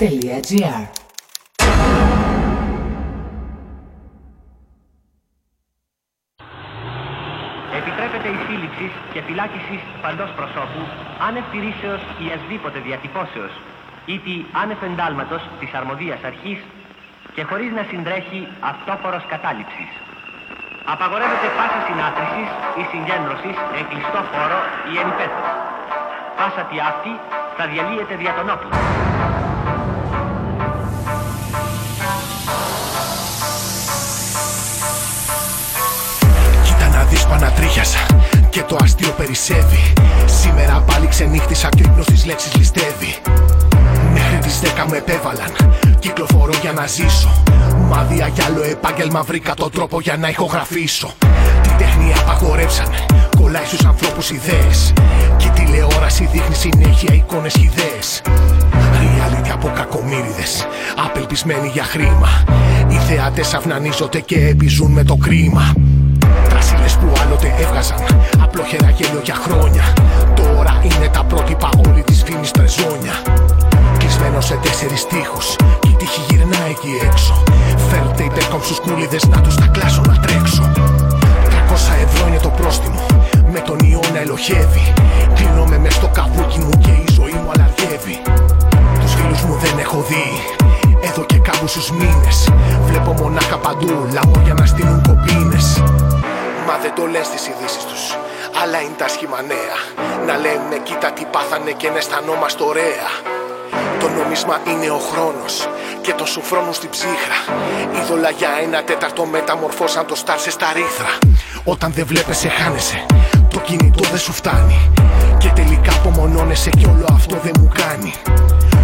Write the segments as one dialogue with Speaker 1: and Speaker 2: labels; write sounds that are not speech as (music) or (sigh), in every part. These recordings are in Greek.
Speaker 1: radio.gr
Speaker 2: Επιτρέπεται η σύλληψης και φυλάκισης παντός προσώπου άνευ τηρήσεως ή ασδήποτε διατυπώσεως ή τη άνευ εντάλματος της αρμοδίας αρχής και χωρίς να συντρέχει αυτόφορος κατάληψης. Απαγορεύεται πάσα συνάθρησης ή συγκέντρωσης εν κλειστό χώρο ή εν υπέθρο. Πάσα τι αυτή θα διαλύεται δια τον όπλο.
Speaker 3: Πανατρίχιασα και το αστείο περισσεύει. Σήμερα πάλι ξενύχτησα και ο ύπνος της λέξης ληστεύει. Μέχρι τις 10 με επέβαλαν Κυκλοφορώ για να ζήσω. Μάδια για άλλο επάγγελμα βρήκα τον τρόπο για να ηχογραφήσω. Την τέχνη απαγορεύσανε Κολλάει στους ανθρώπους ιδέες. Και η τηλεόραση δείχνει συνέχεια εικόνες ιδέες Reality από κακομύριδες Απελπισμένοι για χρήμα. Οι θεάτες αυνανίζονται και επιζούν με το κρίμα. Τρασίλες που άλλοτε έβγαζαν Απλόχερα γέλιο για χρόνια. Τώρα είναι τα πρότυπα όλη της φήμης τρεζόνια. Κλεισμένο σε τέσσερις τείχους Κι η τύχη γυρνάει εκεί έξω. Φέρτε υπερκόμψους κούλιδες να τους τα κλάσω να τρέξω. 300 ευρώ είναι το πρόστιμο. Με τον ιό να ελοχεύει. Κλείνομαι μες στο καβούκι μου και η ζωή μου αλαργεύει Τους φίλους μου δεν έχω δει. Εδώ και κάπου στους μήνες. Βλέπω μονάχα παντού Λαμόγια να στείλουν κομπίνες Μα δεν το λες στις ειδήσεις τους Αλλά είναι τα σχήμα νέα Να λένε κοίτα τι πάθανε και να αισθανόμαστε ωραία το νόμισμα είναι ο χρόνος και το σουφρόνου στην ψύχρα. Είδωλα για ένα τέταρτο μεταμορφώσαν το στάρ στα ρίθρα. Όταν δεν βλέπεσαι, χάνεσαι. Το κινητό δεν σου φτάνει. Και τελικά απομονώνεσαι κι όλο αυτό δεν μου κάνει.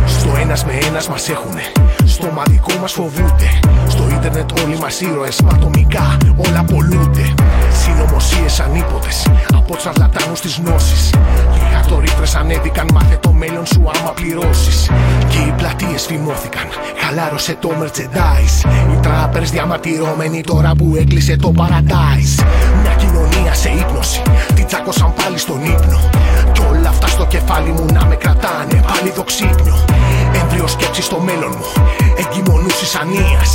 Speaker 3: Στο ένας με ένας μας έχουνε. Στο μαδικό μας φοβούνται. Στο ίντερνετ όλοι μας ήρωες. Μα ατομικά όλα πολλούνται. Συνωμοσίες ανίποτες. Από τσαρλατάνους της γνώσης. Οι αυτορύθρες ανέβηκαν. Μάθε το μέλλον σου άμα πληρώσεις. Και οι πλατείες φημώθηκαν. Χαλάρωσε το merchandise. Οι τράπερς διαμαρτυρώμενοι τώρα που έκλεισε το paradise. Μια κοινωνία σε ύπνωση. Την τσάκωσαν πάλι στον ύπνο. Κι όλα αυτά στο κεφάλι μου να με κρατάνε πάλι το ξύπνιο. Έμβριο σκέψη στο μέλλον μου. Εγκυμονούσεις ανίας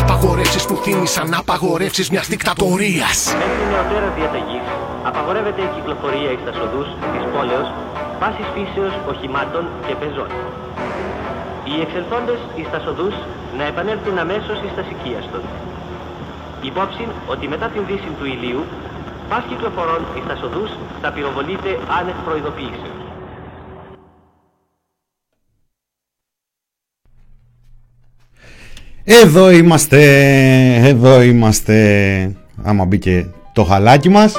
Speaker 3: Απαγορεύσεις που θύμισαν απαγορεύσεις μιας δικτατορίας.
Speaker 2: Μέχρι νεωτέρα διαταγή απαγορεύεται η κυκλοφορία εις τα σοδούς της πόλεως πάσης φύσεως οχημάτων και πεζών. Οι εξελθόντες εις τα σοδούς να επανέλθουν αμέσως εις τας σικίαστον. Υπόψη ότι μετά την δύση του ηλίου, πας κυκλοφορών εις τα σοδούς θα πυροβολείται άνευ προειδοποίησεως.
Speaker 4: Εδώ είμαστε, εδώ είμαστε, άμα μπήκε το χαλάκι μας.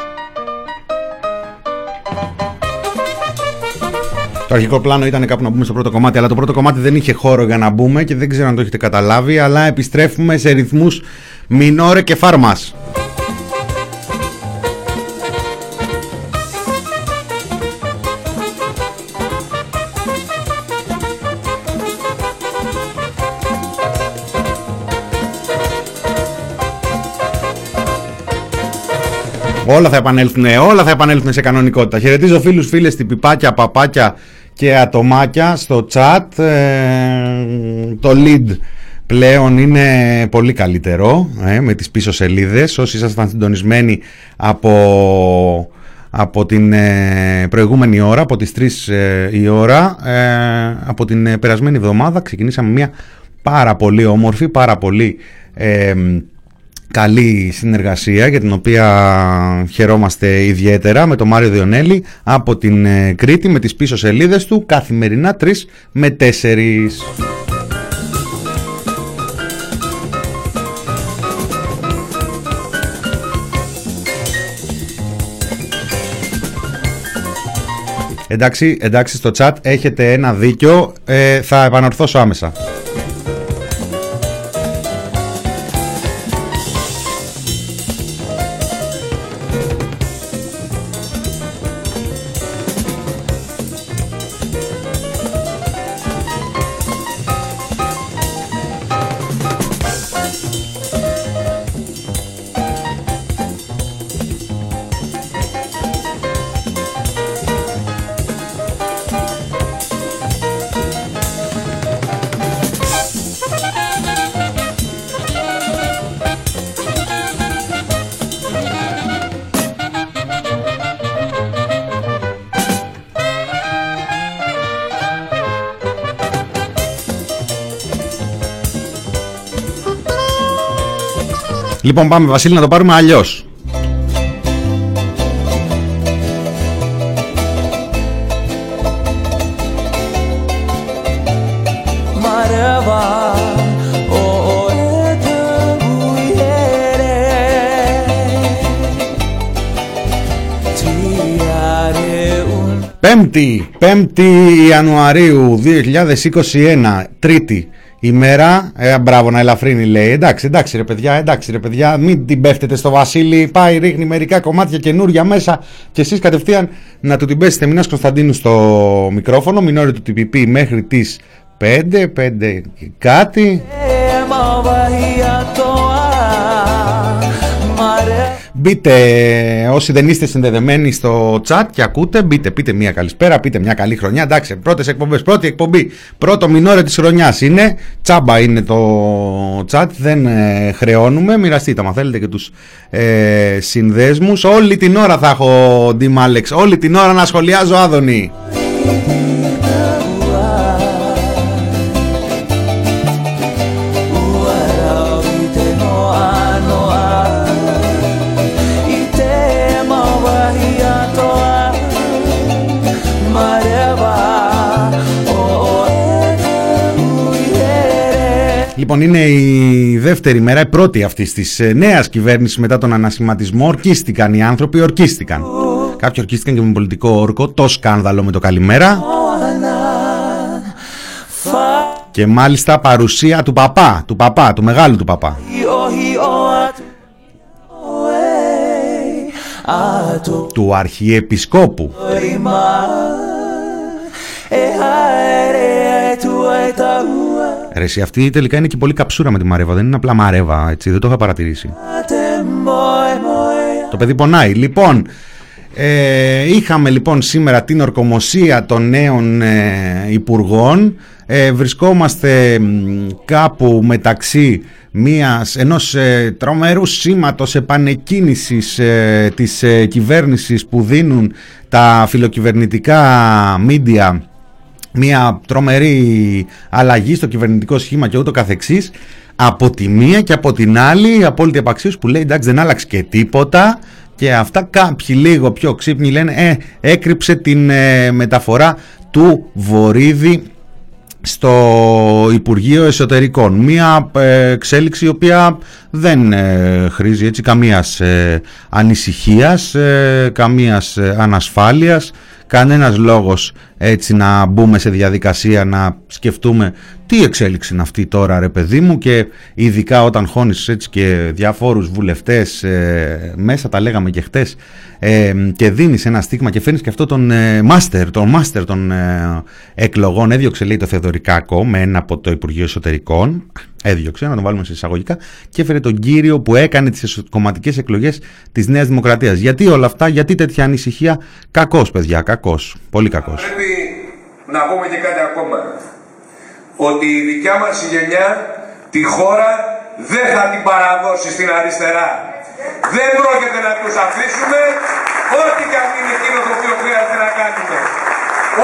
Speaker 4: Το αρχικό πλάνο ήταν κάπου να μπούμε στο πρώτο κομμάτι, αλλά το πρώτο κομμάτι δεν είχε χώρο για να μπούμε και δεν ξέρω αν το έχετε καταλάβει, αλλά επιστρέφουμε σε ρυθμούς μινόρε και φάρμας. Όλα θα επανέλθουν, όλα θα επανέλθουν σε κανονικότητα. Χαιρετίζω φίλους, φίλες, τυπιπάκια, παπάκια και ατομάκια στο chat. Ε, το lead πλέον είναι πολύ καλύτερο ε, με τις πίσω σελίδες. Όσοι ήσασταν συντονισμένοι από, από την ε, προηγούμενη ώρα, από τις 3 ε, η ώρα, από την περασμένη εβδομάδα ξεκινήσαμε μια πάρα πολύ όμορφη, πάρα πολύ καλή συνεργασία για την οποία χαιρόμαστε ιδιαίτερα με τον Μάριο Διονέλη από την ε, Κρήτη με τις πίσω σελίδες του καθημερινά 3 με 4. Εντάξει, εντάξει στο chat έχετε ένα δίκιο, ε, θα επανορθώσω άμεσα. Λοιπόν, πάμε Βασίλη να το πάρουμε αλλιώς. Πέμπτη, 5η Ιανουαρίου 2021, Τρίτη ημέρα. Ε, μπράβο να ελαφρύνει λέει. Εντάξει, εντάξει ρε παιδιά, εντάξει ρε παιδιά, μην την πέφτετε στο Βασίλη. Πάει, ρίχνει μερικά κομμάτια καινούρια μέσα και εσείς κατευθείαν να του την πέσετε. Μινάς Κωνσταντίνου στο μικρόφωνο, μινόρι του TPP μέχρι τις 5, 5 και κάτι. Μπείτε όσοι δεν είστε συνδεδεμένοι στο chat και ακούτε, μπείτε, πείτε μια καλησπέρα, πείτε μια καλή χρονιά. Εντάξει, πρώτες εκπομπές, πρώτη εκπομπή, πρώτο μηνόριο της χρονιάς είναι, τσάμπα είναι το chat, δεν ε, χρεώνουμε, μοιραστείτε άμα θέλετε και τους ε, συνδέσμους. Όλη την ώρα θα έχω Dim Alex, όλη την ώρα να σχολιάζω Άδωνη. Λοιπόν, είναι η δεύτερη μέρα, η πρώτη αυτής της ε, νέας κυβέρνησης μετά τον ανασχηματισμό. Ορκίστηκαν οι άνθρωποι, ορκίστηκαν. Κάποιοι ορκίστηκαν και με πολιτικό όρκο. Το σκάνδαλο με το καλημέρα. Και μάλιστα παρουσία του παπά, του παπά, του μεγάλου του παπά. Του αρχιεπισκόπου. Ρε εσύ αυτή τελικά είναι και πολύ καψούρα με τη Μαρέβα Δεν είναι απλά Μαρέβα έτσι Δεν το είχα παρατηρήσει. Το παιδί πονάει. Λοιπόν ε, είχαμε λοιπόν σήμερα την ορκομοσία των νέων ε, υπουργών. Ε, βρισκόμαστε κάπου μεταξύ μιας, ενός ε, τρομερού σήματος επανεκκίνησης ε, της ε, κυβέρνησης που δίνουν τα φιλοκυβερνητικά μίντια μια τρομερή αλλαγή στο κυβερνητικό σχήμα και ούτω καθεξής. Από τη μία και από την άλλη η απόλυτη απαξίωση που λέει εντάξει δεν άλλαξε και τίποτα. Και αυτά κάποιοι λίγο πιο ξύπνοι λένε ε, έκρυψε την ε, μεταφορά του Βορύδη στο Υπουργείο Εσωτερικών. Μία ε, εξέλιξη η οποία δεν ε, χρήζει έτσι καμίας ε, ανησυχίας, καμίας ανασφάλειας. Κανένας λόγος έτσι να μπούμε σε διαδικασία να σκεφτούμε τι εξέλιξη είναι αυτή τώρα ρε παιδί μου και ειδικά όταν χώνεις έτσι και διάφορους βουλευτές ε, μέσα τα λέγαμε και χτες ε, και δίνεις ένα στίγμα και φέρνεις και αυτό τον ε, μάστερ, τον μάστερ των ε, εκλογών έδιωξε λέει το Θεοδωρικάκο με ένα από το Υπουργείο Εσωτερικών έδιωξε, να τον βάλουμε σε εισαγωγικά, και έφερε τον κύριο που έκανε τις κομματικέ εκλογές της Νέας Δημοκρατίας. Γιατί όλα αυτά, γιατί τέτοια ανησυχία, κακός παιδιά, κακός. Πολύ κακός.
Speaker 1: Πρέπει να πούμε και κάτι ακόμα. Ότι η δικιά μας γενιά τη χώρα δεν θα την παραδώσει στην αριστερά. Δεν πρόκειται να τους αφήσουμε ό,τι και αν είναι εκείνο το οποίο χρειάζεται να κάνουμε.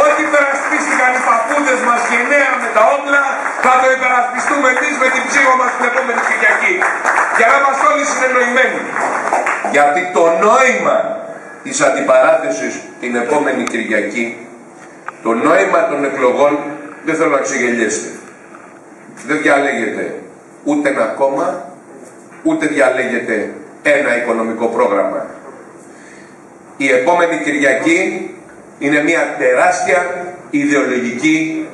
Speaker 1: Ό,τι υπερασπίστηκαν οι παππούδες μας γενναία με τα όπλα, θα το υπερασπιστούμε εμείς με την ψήφο μας την επόμενη Κυριακή. Για να είμαστε όλοι συνεννοημένοι. Γιατί το νόημα της αντιπαράθεσης την επόμενη Κυριακή, το νόημα των εκλογών, δεν θέλω να ξεγελιέστε. Δεν διαλέγεται ούτε ένα κόμμα, ούτε διαλέγεται ένα οικονομικό πρόγραμμα. Η επόμενη Κυριακή είναι μια τεράστια ιδεολογική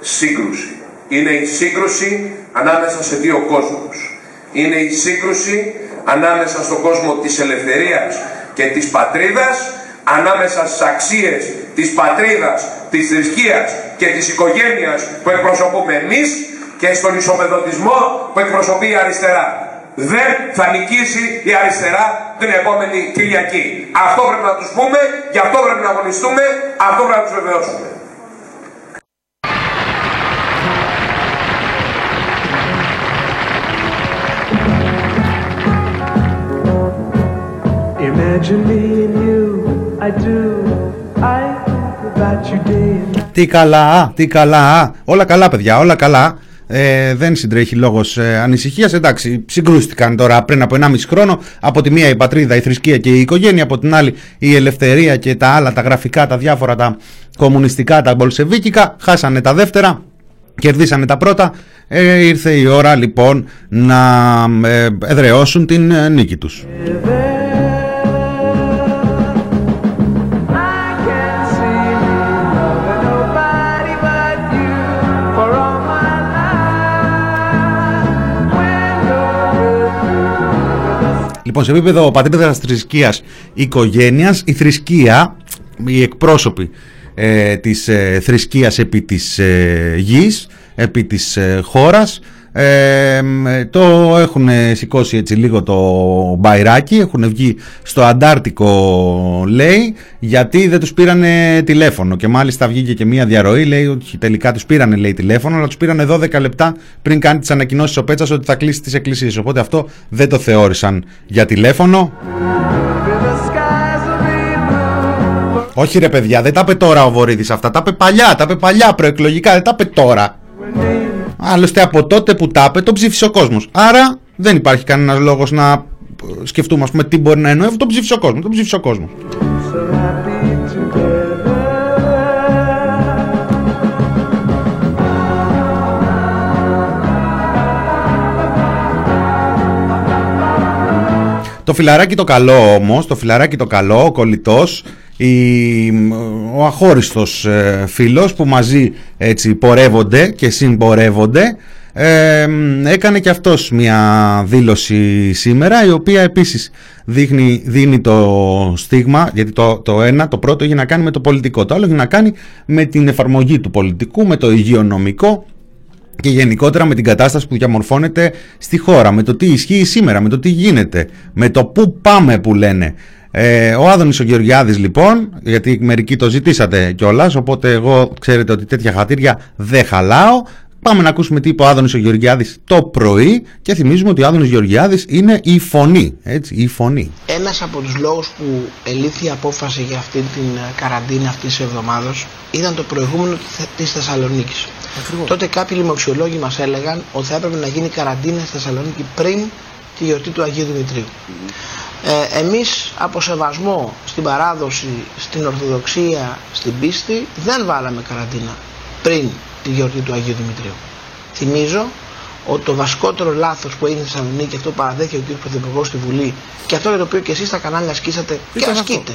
Speaker 1: σύγκρουση. Είναι η σύγκρουση ανάμεσα σε δύο κόσμους. Είναι η σύγκρουση ανάμεσα στον κόσμο της ελευθερίας και της πατρίδας, ανάμεσα στις αξίες της πατρίδας, της θρησκείας και της οικογένειας που εκπροσωπούμε εμείς και στον ισοπεδωτισμό που εκπροσωπεί η αριστερά δεν θα νικήσει η αριστερά την επόμενη Κυριακή. Αυτό πρέπει να τους πούμε, γι' αυτό πρέπει να αγωνιστούμε, αυτό πρέπει να τους βεβαιώσουμε.
Speaker 4: Τι καλά, τι καλά, όλα καλά παιδιά, όλα καλά. ε, δεν συντρέχει λόγος ε, ανησυχίας. Εντάξει, συγκρούστηκαν τώρα πριν από 1,5 χρόνο. Από τη μία η πατρίδα, η θρησκεία και η οικογένεια, από την άλλη η ελευθερία και τα άλλα, τα γραφικά, τα διάφορα, τα κομμουνιστικά, τα μπολσεβίκικα. Χάσανε τα δεύτερα, κερδίσανε τα πρώτα. Ε, ήρθε η ώρα λοιπόν να ε, εδραιώσουν την ε, νίκη τους. Λοιπόν, σε επίπεδο πατρίδας θρησκείας οικογένειας, η θρησκεία, οι εκπρόσωποι ε, της ε, θρησκείας επί της ε, γης, επί της ε, χώρας, ε, το έχουν σηκώσει έτσι λίγο το μπαϊράκι, έχουν βγει στο Αντάρτικο λέει γιατί δεν τους πήρανε τηλέφωνο. Και μάλιστα βγήκε και μία διαρροή λέει ότι τελικά τους πήρανε λέει τηλέφωνο αλλά τους πήρανε 12 λεπτά πριν κάνει τις ανακοινώσεις ο Πέτσας ότι θα κλείσει τις εκκλησίες. Οπότε αυτό δεν το θεώρησαν για τηλέφωνο. Όχι ρε παιδιά, δεν τα είπε τώρα ο Βορύδης αυτά, τα είπε παλιά, τα είπε παλιά προεκλογικά, δεν τα είπε τώρα. Άλλωστε από τότε που τα είπε τον ψήφισε ο κόσμος. Άρα δεν υπάρχει κανένας λόγος να σκεφτούμε ας πούμε τι μπορεί να εννοεί αυτό τον ψήφισε ο κόσμος. Τον ψήφισε ο κόσμος. Το φιλαράκι το καλό όμως, το φιλαράκι το καλό, ο κολλητός, η, ο αχώριστος ε, φίλος που μαζί έτσι πορεύονται και συμπορεύονται ε, έκανε και αυτός μια δήλωση σήμερα η οποία επίσης δείχνει, δίνει το στίγμα γιατί το, το ένα, το πρώτο έχει να κάνει με το πολιτικό το άλλο έχει να κάνει με την εφαρμογή του πολιτικού, με το υγειονομικό και γενικότερα με την κατάσταση που διαμορφώνεται στη χώρα, με το τι ισχύει σήμερα, με το τι γίνεται, με το πού πάμε που λένε. Ε, ο Άδωνης ο Γεωργιάδης λοιπόν, γιατί μερικοί το ζητήσατε κιόλας, οπότε εγώ ξέρετε ότι τέτοια χατήρια δεν χαλάω. Πάμε να ακούσουμε τι είπε ο Άδωνης ο Γεωργιάδης το πρωί και θυμίζουμε ότι ο Άδωνης Γεωργιάδης είναι η φωνή, έτσι, η φωνή.
Speaker 5: Ένας από τους λόγους που ελήφθη η απόφαση για αυτή την καραντίνα αυτής της εβδομάδος ήταν το προηγούμενο της Θεσσαλονίκης. Τότε κάποιοι λοιμοξιολόγοι μας έλεγαν ότι θα έπρεπε να γίνει καραντίνα στη Θεσσαλονίκη πριν τη γιορτή του Αγίου Δημητρίου. Ε, εμείς από σεβασμό στην παράδοση, στην Ορθοδοξία, στην πίστη δεν βάλαμε καραντίνα πριν τη γιορτή του Αγίου Δημητρίου. Θυμίζω ότι το βασικότερο λάθος που έγινε στη Θεσσαλονίκη, αυτό παραδέχει ο κ. Πρωθυπουργός στη Βουλή και αυτό για το οποίο και εσείς στα κανάλια ασκήσατε και ασκείτε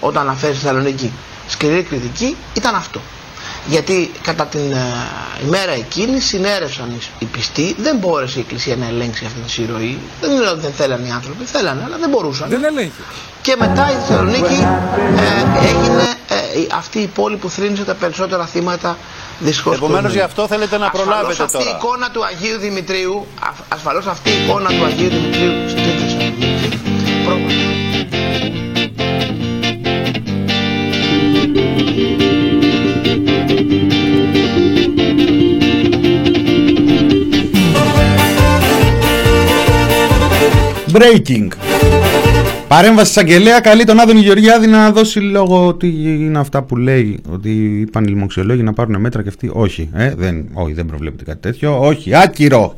Speaker 5: όταν αναφέρει στη Θεσσαλονίκη σκληρή κριτική, ήταν αυτό γιατί κατά την ε, ημέρα εκείνης συνέρευσαν οι πιστοί, δεν μπόρεσε η Εκκλησία να ελέγξει αυτή τη συρροή. Δεν είναι ότι δεν θέλανε οι άνθρωποι, θέλανε, αλλά δεν μπορούσαν.
Speaker 6: Δεν ελέγχει.
Speaker 5: Και μετά η Θεσσαλονίκη ε, έγινε ε, αυτή η πόλη που θρύνησε τα περισσότερα θύματα δυστυχώς.
Speaker 6: Επομένως γι' αυτό θέλετε να προλάβετε
Speaker 5: αυτή
Speaker 6: τώρα.
Speaker 5: Η εικόνα του Αγίου Δημητρίου, ασφαλώς αυτή η εικόνα του Αγίου Δημητρίου στη Θεσσαλονίκη.
Speaker 4: Breaking. Παρέμβαση τη Αγγελέα καλεί τον Άδωνη Γεωργιάδη να δώσει λόγο ότι είναι αυτά που λέει. Ότι είπαν οι λοιμοξιολόγοι να πάρουν μέτρα και αυτοί. Όχι, ε, δεν, όχι, δεν προβλέπεται κάτι τέτοιο. Όχι, άκυρο.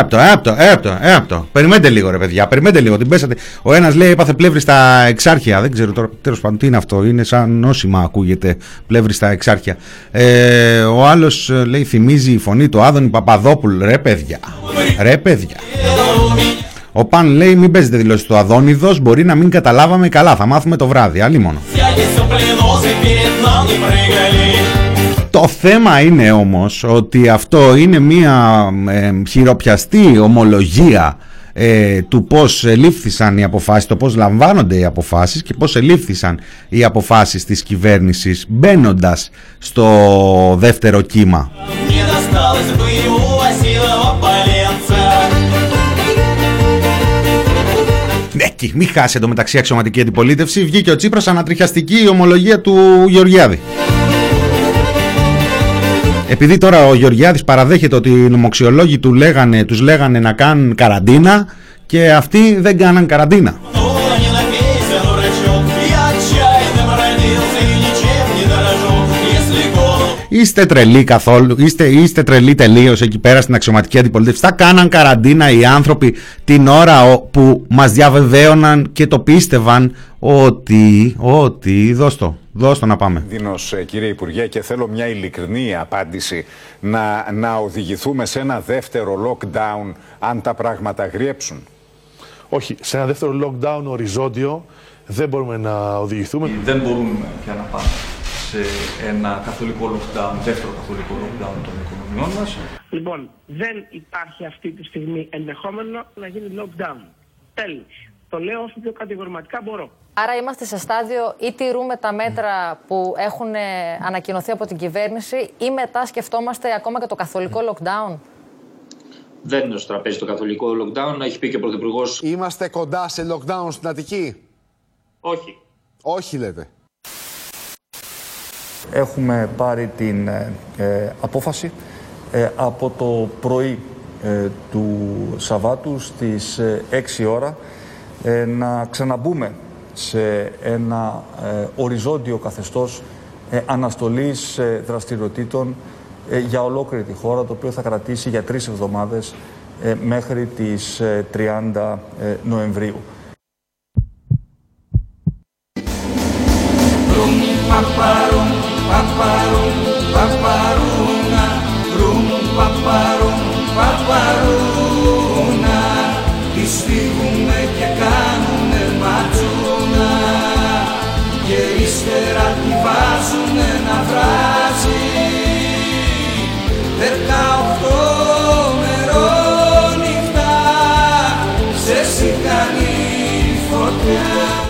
Speaker 4: Έπτο, έπτο, έπτο, έπτο. Περιμένετε λίγο, ρε παιδιά. Περιμένετε λίγο. Την πέσατε. Ο ένας λέει έπαθε πλεύρη στα εξάρχεια. Δεν ξέρω τώρα τέλος πάντων τι είναι αυτό. Είναι σαν νόσημα, ακούγεται πλεύρη στα εξάρχεια. Ε, ο άλλος λέει θυμίζει η φωνή του Άδωνη Παπαδόπουλου. Ρε παιδιά. Ρε παιδιά. Ο Παν λέει μην παίζετε δηλώσεις του Αδόνιδος Μπορεί να μην καταλάβαμε καλά Θα μάθουμε το βράδυ Άλλη μόνο το θέμα είναι όμως ότι αυτό είναι μια ε, χειροπιαστή ομολογία ε, του πώς ελήφθησαν οι αποφάσεις, το πώς λαμβάνονται οι αποφάσεις και πώς ελήφθησαν οι αποφάσεις της κυβέρνησης μπαίνοντας στο δεύτερο κύμα. Ναι, και μην χάσει εντωμεταξύ αξιωματική αντιπολίτευση. Βγήκε ο Τσίπρας ανατριχιαστική η ομολογία του Γεωργιάδη. Επειδή τώρα ο Γεωργιάδης παραδέχεται ότι οι νομοξιολόγοι του λέγανε, τους λέγανε να κάνουν καραντίνα και αυτοί δεν κάναν καραντίνα. Είστε τρελοί καθόλου, είστε, είστε τρελοί τελείως εκεί πέρα στην αξιωματική αντιπολίτευση. Θα κάναν καραντίνα οι άνθρωποι την ώρα που μας διαβεβαίωναν και το πίστευαν ότι, ότι, δώσ' το, δώσ' το να πάμε.
Speaker 7: Δίνος, ε, κύριε Υπουργέ, και θέλω μια ειλικρινή απάντηση να, να οδηγηθούμε σε ένα δεύτερο lockdown αν τα πράγματα γριέψουν.
Speaker 8: Όχι, σε ένα δεύτερο lockdown οριζόντιο δεν μπορούμε να οδηγηθούμε.
Speaker 9: Δεν μπορούμε πια να πάμε σε ένα καθολικό lockdown, δεύτερο καθολικό lockdown των οικονομιών μας.
Speaker 10: Λοιπόν, δεν υπάρχει αυτή τη στιγμή ενδεχόμενο να γίνει lockdown. Τέλος. Το λέω όσο πιο κατηγορηματικά μπορώ.
Speaker 11: Άρα είμαστε σε στάδιο ή τηρούμε τα μέτρα που έχουν ε, ανακοινωθεί από την κυβέρνηση ή μετά σκεφτόμαστε ακόμα και το καθολικό lockdown;
Speaker 12: Δεν είναι στο τραπέζι το καθολικό lockdown, έχει πει και ο Πρωθυπουργός.
Speaker 13: Είμαστε κοντά σε lockdown στην Αττική;
Speaker 12: Όχι.
Speaker 13: Όχι λέτε.
Speaker 9: Έχουμε πάρει την ε, ε, απόφαση ε, από το πρωί του Σαββάτου στις 6 ώρα να ξαναμπούμε σε ένα οριζόντιο καθεστώς αναστολής δραστηριοτήτων για ολόκληρη τη χώρα, το οποίο θα κρατήσει για τρεις εβδομάδες μέχρι τις 30 Νοεμβρίου.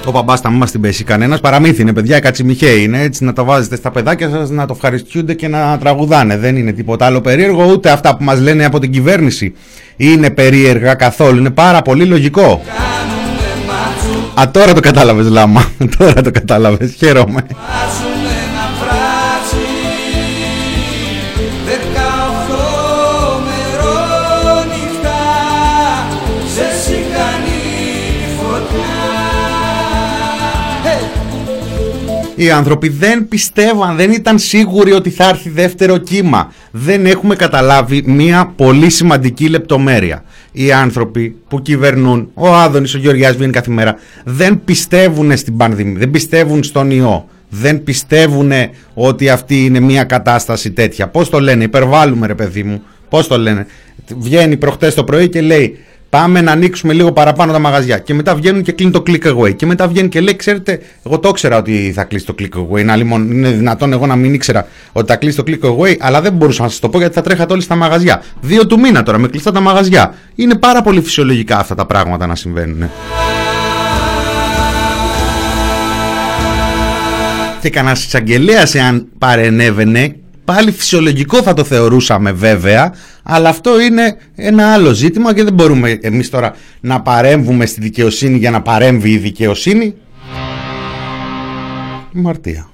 Speaker 4: Ο παπά θα μας την πέσει κανένας. Παραμύθι είναι, παιδιά, κατσιμιχέ είναι. Έτσι να τα βάζετε στα παιδάκια σας να το ευχαριστούνται και να τραγουδάνε. Δεν είναι τίποτα άλλο περίεργο, ούτε αυτά που μας λένε από την κυβέρνηση είναι περίεργα καθόλου. Είναι πάρα πολύ λογικό. Α, τώρα το κατάλαβες, Λάμα. (laughs) τώρα το κατάλαβες. Χαίρομαι. Οι άνθρωποι δεν πιστεύαν, δεν ήταν σίγουροι ότι θα έρθει δεύτερο κύμα. Δεν έχουμε καταλάβει μία πολύ σημαντική λεπτομέρεια. Οι άνθρωποι που κυβερνούν, ο Άδωνης, ο Γεωργιάς βγαίνει κάθε μέρα, δεν πιστεύουν στην πανδημία, δεν πιστεύουν στον ιό. Δεν πιστεύουν ότι αυτή είναι μια κατάσταση τέτοια. Πώς το λένε, υπερβάλλουμε ρε παιδί μου. Πώς το λένε. Βγαίνει προχτές το πρωί και λέει Πάμε να ανοίξουμε λίγο παραπάνω τα μαγαζιά. Και μετά βγαίνουν και κλείνουν το click away. Και μετά βγαίνει και λέει: Ξέρετε, εγώ το ήξερα ότι θα κλείσει το click away. Να, λοιπόν, είναι δυνατόν εγώ να μην ήξερα ότι θα κλείσει το click away, αλλά δεν μπορούσα να σας το πω γιατί θα τρέχατε όλοι στα μαγαζιά. Δύο του μήνα τώρα με κλειστά τα μαγαζιά. Είναι πάρα πολύ φυσιολογικά αυτά τα πράγματα να συμβαίνουν. Και κανένας εισαγγελέα, εάν παρενέβαινε, Πάλι φυσιολογικό θα το θεωρούσαμε βέβαια, αλλά αυτό είναι ένα άλλο ζήτημα και δεν μπορούμε εμείς τώρα να παρέμβουμε στη δικαιοσύνη για να παρέμβει η δικαιοσύνη. Μαρτία.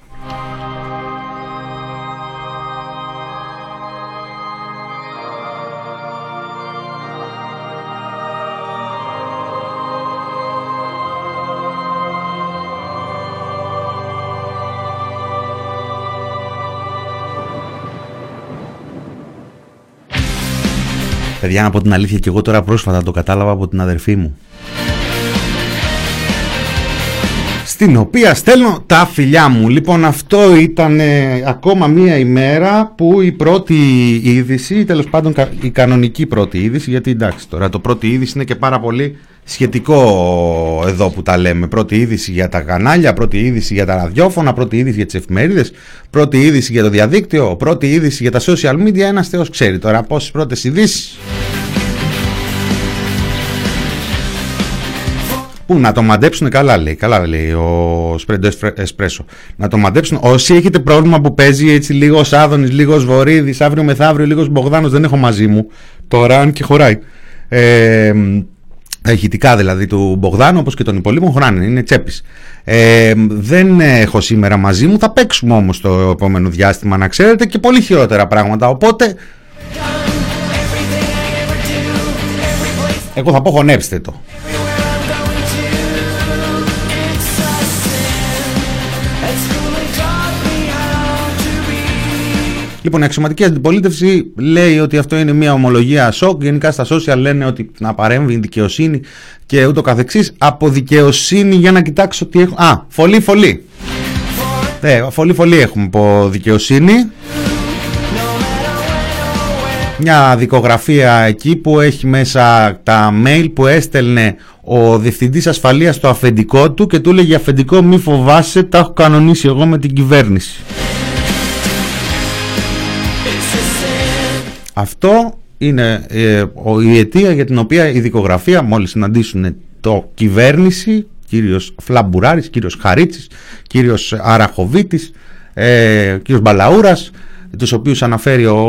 Speaker 4: Παιδιά, να πω την αλήθεια και εγώ τώρα πρόσφατα το κατάλαβα από την αδερφή μου. Στην οποία στέλνω τα φιλιά μου. Λοιπόν, αυτό ήταν ε, ακόμα μία ημέρα που η πρώτη είδηση, τέλος πάντων η κανονική πρώτη είδηση, γιατί εντάξει τώρα το πρώτη είδηση είναι και πάρα πολύ σχετικό εδώ που τα λέμε. Πρώτη είδηση για τα κανάλια, πρώτη είδηση για τα ραδιόφωνα, πρώτη είδηση για τις εφημερίδες, πρώτη είδηση για το διαδίκτυο, πρώτη είδηση για τα social media. Ένας θεός ξέρει τώρα πόσες πρώτες ειδήσεις. Πού να το μαντέψουν καλά λέει, καλά λέει ο Σπρέντο Εσπρέσο. Να το μαντέψουν. Όσοι έχετε πρόβλημα που παίζει έτσι λίγος Άδωνης, λίγος Βορύδης, αύριο μεθαύριο, λίγος Μπογδάνος, δεν έχω μαζί μου. Τώρα αν και χωράει. Ε, τα ηχητικά δηλαδή του Μπογδάνου όπως και των υπολείπων χωράνε, είναι τσέπης. Ε, δεν έχω σήμερα μαζί μου, θα παίξουμε όμως το επόμενο διάστημα να ξέρετε και πολύ χειρότερα πράγματα, οπότε εγώ θα πω χωνέψτε το. Λοιπόν, η αξιωματική αντιπολίτευση λέει ότι αυτό είναι μια ομολογία σοκ. Γενικά στα social λένε ότι να παρέμβει η δικαιοσύνη και ούτω καθεξής. Από δικαιοσύνη για να κοιτάξω τι έχω. Α, φωλή, φωλή. Ναι, φωλή, φωλή έχουμε από δικαιοσύνη. Μια δικογραφία εκεί που έχει μέσα τα mail που έστελνε ο διευθυντής ασφαλείας στο αφεντικό του και του έλεγε αφεντικό μη φοβάσαι τα έχω κανονίσει εγώ με την κυβέρνηση. Αυτό είναι ε, η αιτία για την οποία η δικογραφία μόλις συναντήσουν το κυβέρνηση, κύριος Φλαμπουράρης, κύριος Χαρίτσης, κύριος Αραχοβίτης, ε, κύριος Μπαλαούρας, τους οποίους αναφέρει ο,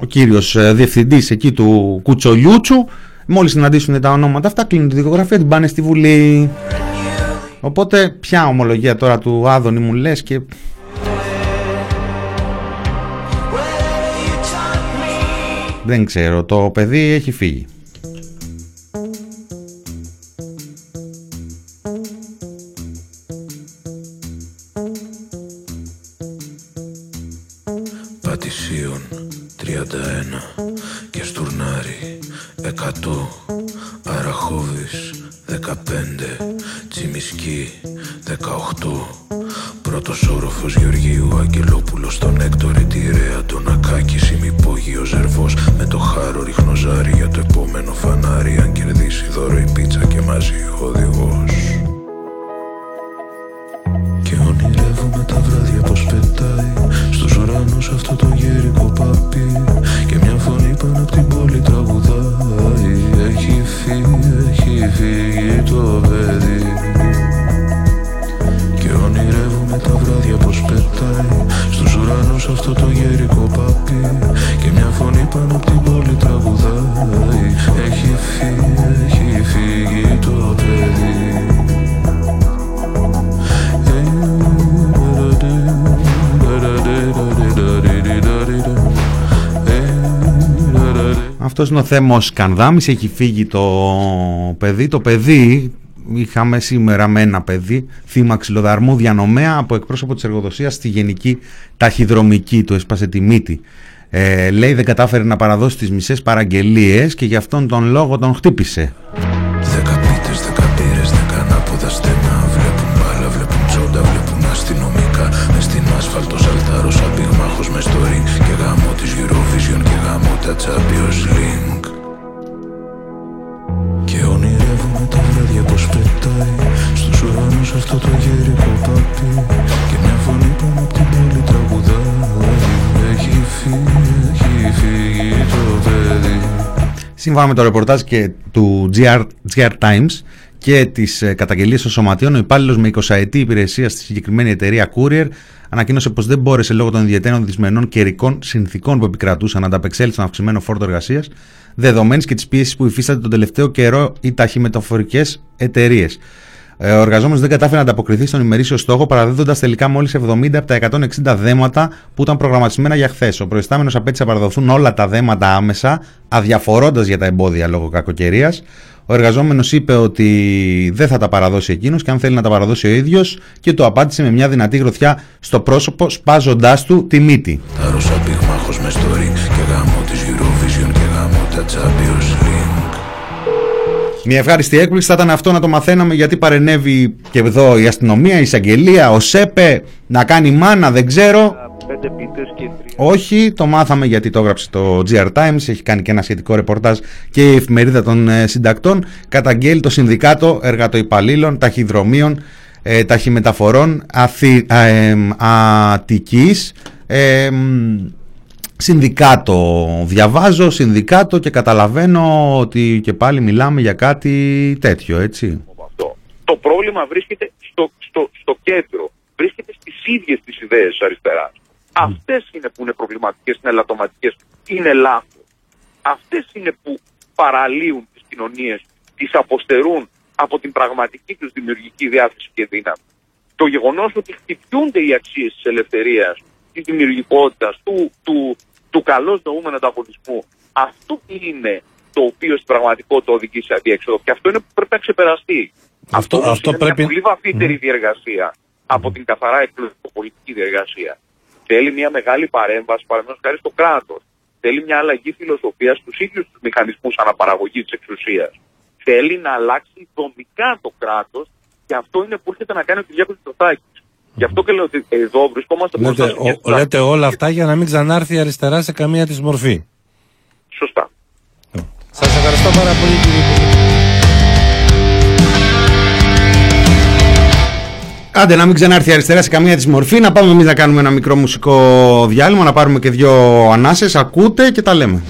Speaker 4: ο κύριος ε, διευθυντής εκεί του Κουτσολιούτσου, μόλις συναντήσουν τα ονόματα αυτά, κλείνουν τη δικογραφία, την πάνε στη Βουλή. Οπότε ποια ομολογία τώρα του Άδωνη μου λες και Δεν ξέρω, το παιδί έχει φύγει.
Speaker 14: Φύγει, έχει φύγει το
Speaker 4: Αυτός είναι ο Θέμος Σκανδάμης, έχει φύγει το παιδί. Το παιδί είχαμε σήμερα με ένα παιδί, θύμα ξυλοδαρμού διανομέα από εκπρόσωπο της εργοδοσίας στη Γενική Ταχυδρομική, του έσπασε τη μύτη. Ε, λέει δεν κατάφερε να παραδώσει τις μισές παραγγελίες και γι' αυτόν τον λόγο τον χτύπησε. Σύμφωνα με το ρεπορτάζ και του GR, GR Times και τις ε, καταγγελίες των σωματείων, ο υπάλληλος με 20 ετή υπηρεσία στη συγκεκριμένη εταιρεία Courier ανακοίνωσε πως δεν μπόρεσε λόγω των ιδιαίτερων δυσμενών καιρικών συνθήκων που επικρατούσαν να ανταπεξέλθει στον αυξημένο φόρτο εργασίας, δεδομένης και τη πίεση που υφίσταται τον τελευταίο καιρό οι ταχυμεταφορικές εταιρείες. Ε, Ο εργαζόμενο δεν κατάφερε να ανταποκριθεί στον ημερήσιο στόχο, παραδίδοντας τελικά μόλις 70 από τα 160 δέματα που ήταν προγραμματισμένα για χθες. Ο προϊστάμενος απέτυχε να παραδοθούν όλα τα δέματα άμεσα, αδιαφορώντας για τα εμπόδια λόγω κακοκαιρίας. Ο εργαζόμενος είπε ότι δεν θα τα παραδώσει εκείνος και αν θέλει να τα παραδώσει ο ίδιος και το απάντησε με μια δυνατή γροθιά στο πρόσωπο, σπάζοντάς του τη μύτη.
Speaker 14: Τάρωσα πυγμάχος μες στο ring Και γάμω της Eurovision και γάμω τα Champions League
Speaker 4: Μια ευχάριστη έκπληξη θα ήταν αυτό να το μαθαίναμε γιατί παρενέβη και εδώ η αστυνομία, η εισαγγελία, ο ΣΕΠΕ να κάνει μάνα, δεν ξέρω.
Speaker 15: Πέντε πίτες και τρία.
Speaker 4: Όχι, το μάθαμε γιατί το έγραψε το GR Times, έχει κάνει και ένα σχετικό ρεπορτάζ και η εφημερίδα των ε, συντακτών. Καταγγέλει το Συνδικάτο Εργατοϊπαλλήλων Ταχυδρομείων ε, Ταχυμεταφορών Αθη, α, ε, Αττικής. Ε, συνδικάτο διαβάζω, συνδικάτο και καταλαβαίνω ότι και πάλι μιλάμε για κάτι τέτοιο, έτσι.
Speaker 16: Το πρόβλημα βρίσκεται στο, στο, στο κέντρο. Βρίσκεται στις ίδιες τις ιδέες της αριστεράς. Αυτές είναι που είναι προβληματικές, είναι ελαττωματικές, είναι λάθος. Αυτές είναι που παραλύουν τις κοινωνίες, τις αποστερούν από την πραγματική τους δημιουργική διάθεση και δύναμη. Το γεγονός ότι χτυπιούνται οι αξίες της ελευθερίας, της δημιουργικότητας, του, του, του καλώς νοούμενου ανταγωνισμού, αυτό είναι το οποίο στην πραγματικότητα οδηγεί σε αδιέξοδο. Και αυτό είναι που πρέπει να ξεπεραστεί.
Speaker 8: Αυτό,
Speaker 16: όμως
Speaker 8: αυτό
Speaker 16: είναι
Speaker 8: πρέπει.
Speaker 16: μια πολύ βαθύτερη διεργασία από την καθαρά εκλογικοπολιτική διεργασία. Θέλει μια μεγάλη παρέμβαση, παραδείγματο χάρη στο κράτος. Θέλει μια αλλαγή φιλοσοφίας στου ίδιους τους μηχανισμούς αναπαραγωγής της εξουσίας. Θέλει να αλλάξει δομικά το κράτος και αυτό είναι που έρχεται να κάνει ο Κυριάκος Μητσοτάκης. Γι' αυτό και λέω ότι εδώ βρισκόμαστε μπροστά
Speaker 15: Λέτε,
Speaker 16: σε μια
Speaker 15: ο- λέτε όλα αυτά για να μην ξανάρθει η αριστερά σε καμία της μορφή.
Speaker 16: Σωστά.
Speaker 15: Σας ευχαριστώ πάρα πολύ κύριε Υπουργέ.
Speaker 17: Άντε να μην ξανάρθει η αριστερά σε καμία της μορφή. Να πάμε εμείς να κάνουμε ένα μικρό μουσικό διάλειμμα, να πάρουμε και δύο ανάσες. Ακούτε και τα λέμε.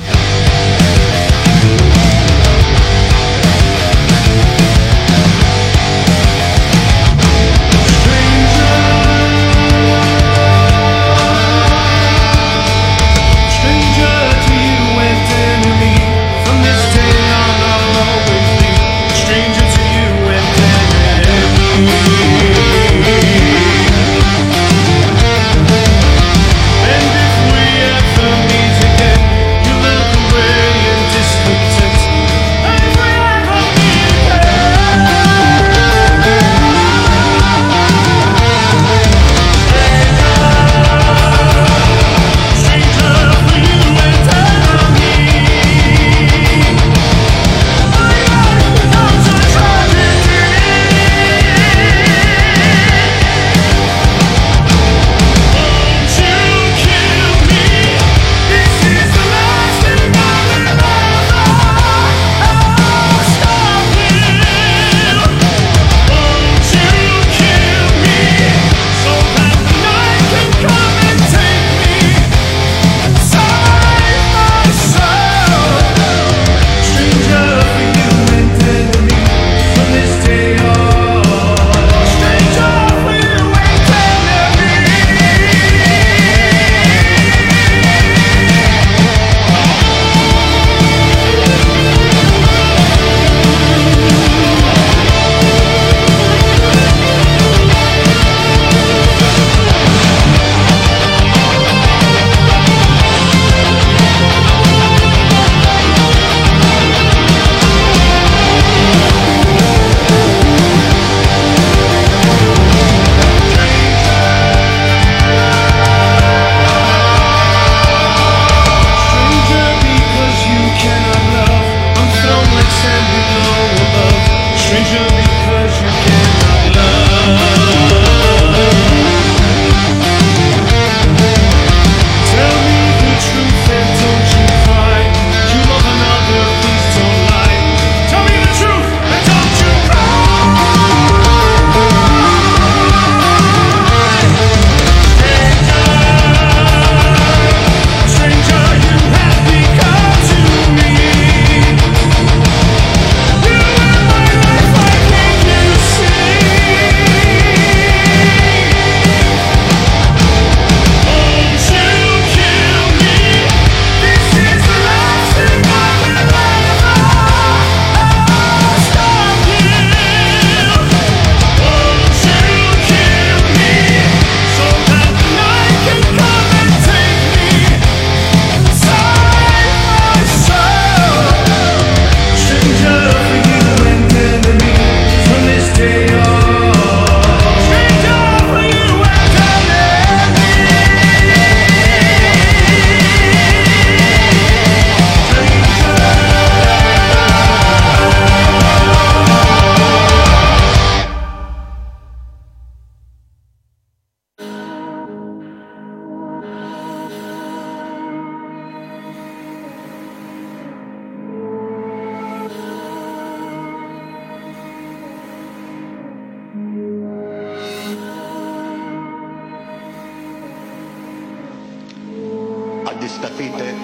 Speaker 18: Αντισταθείτε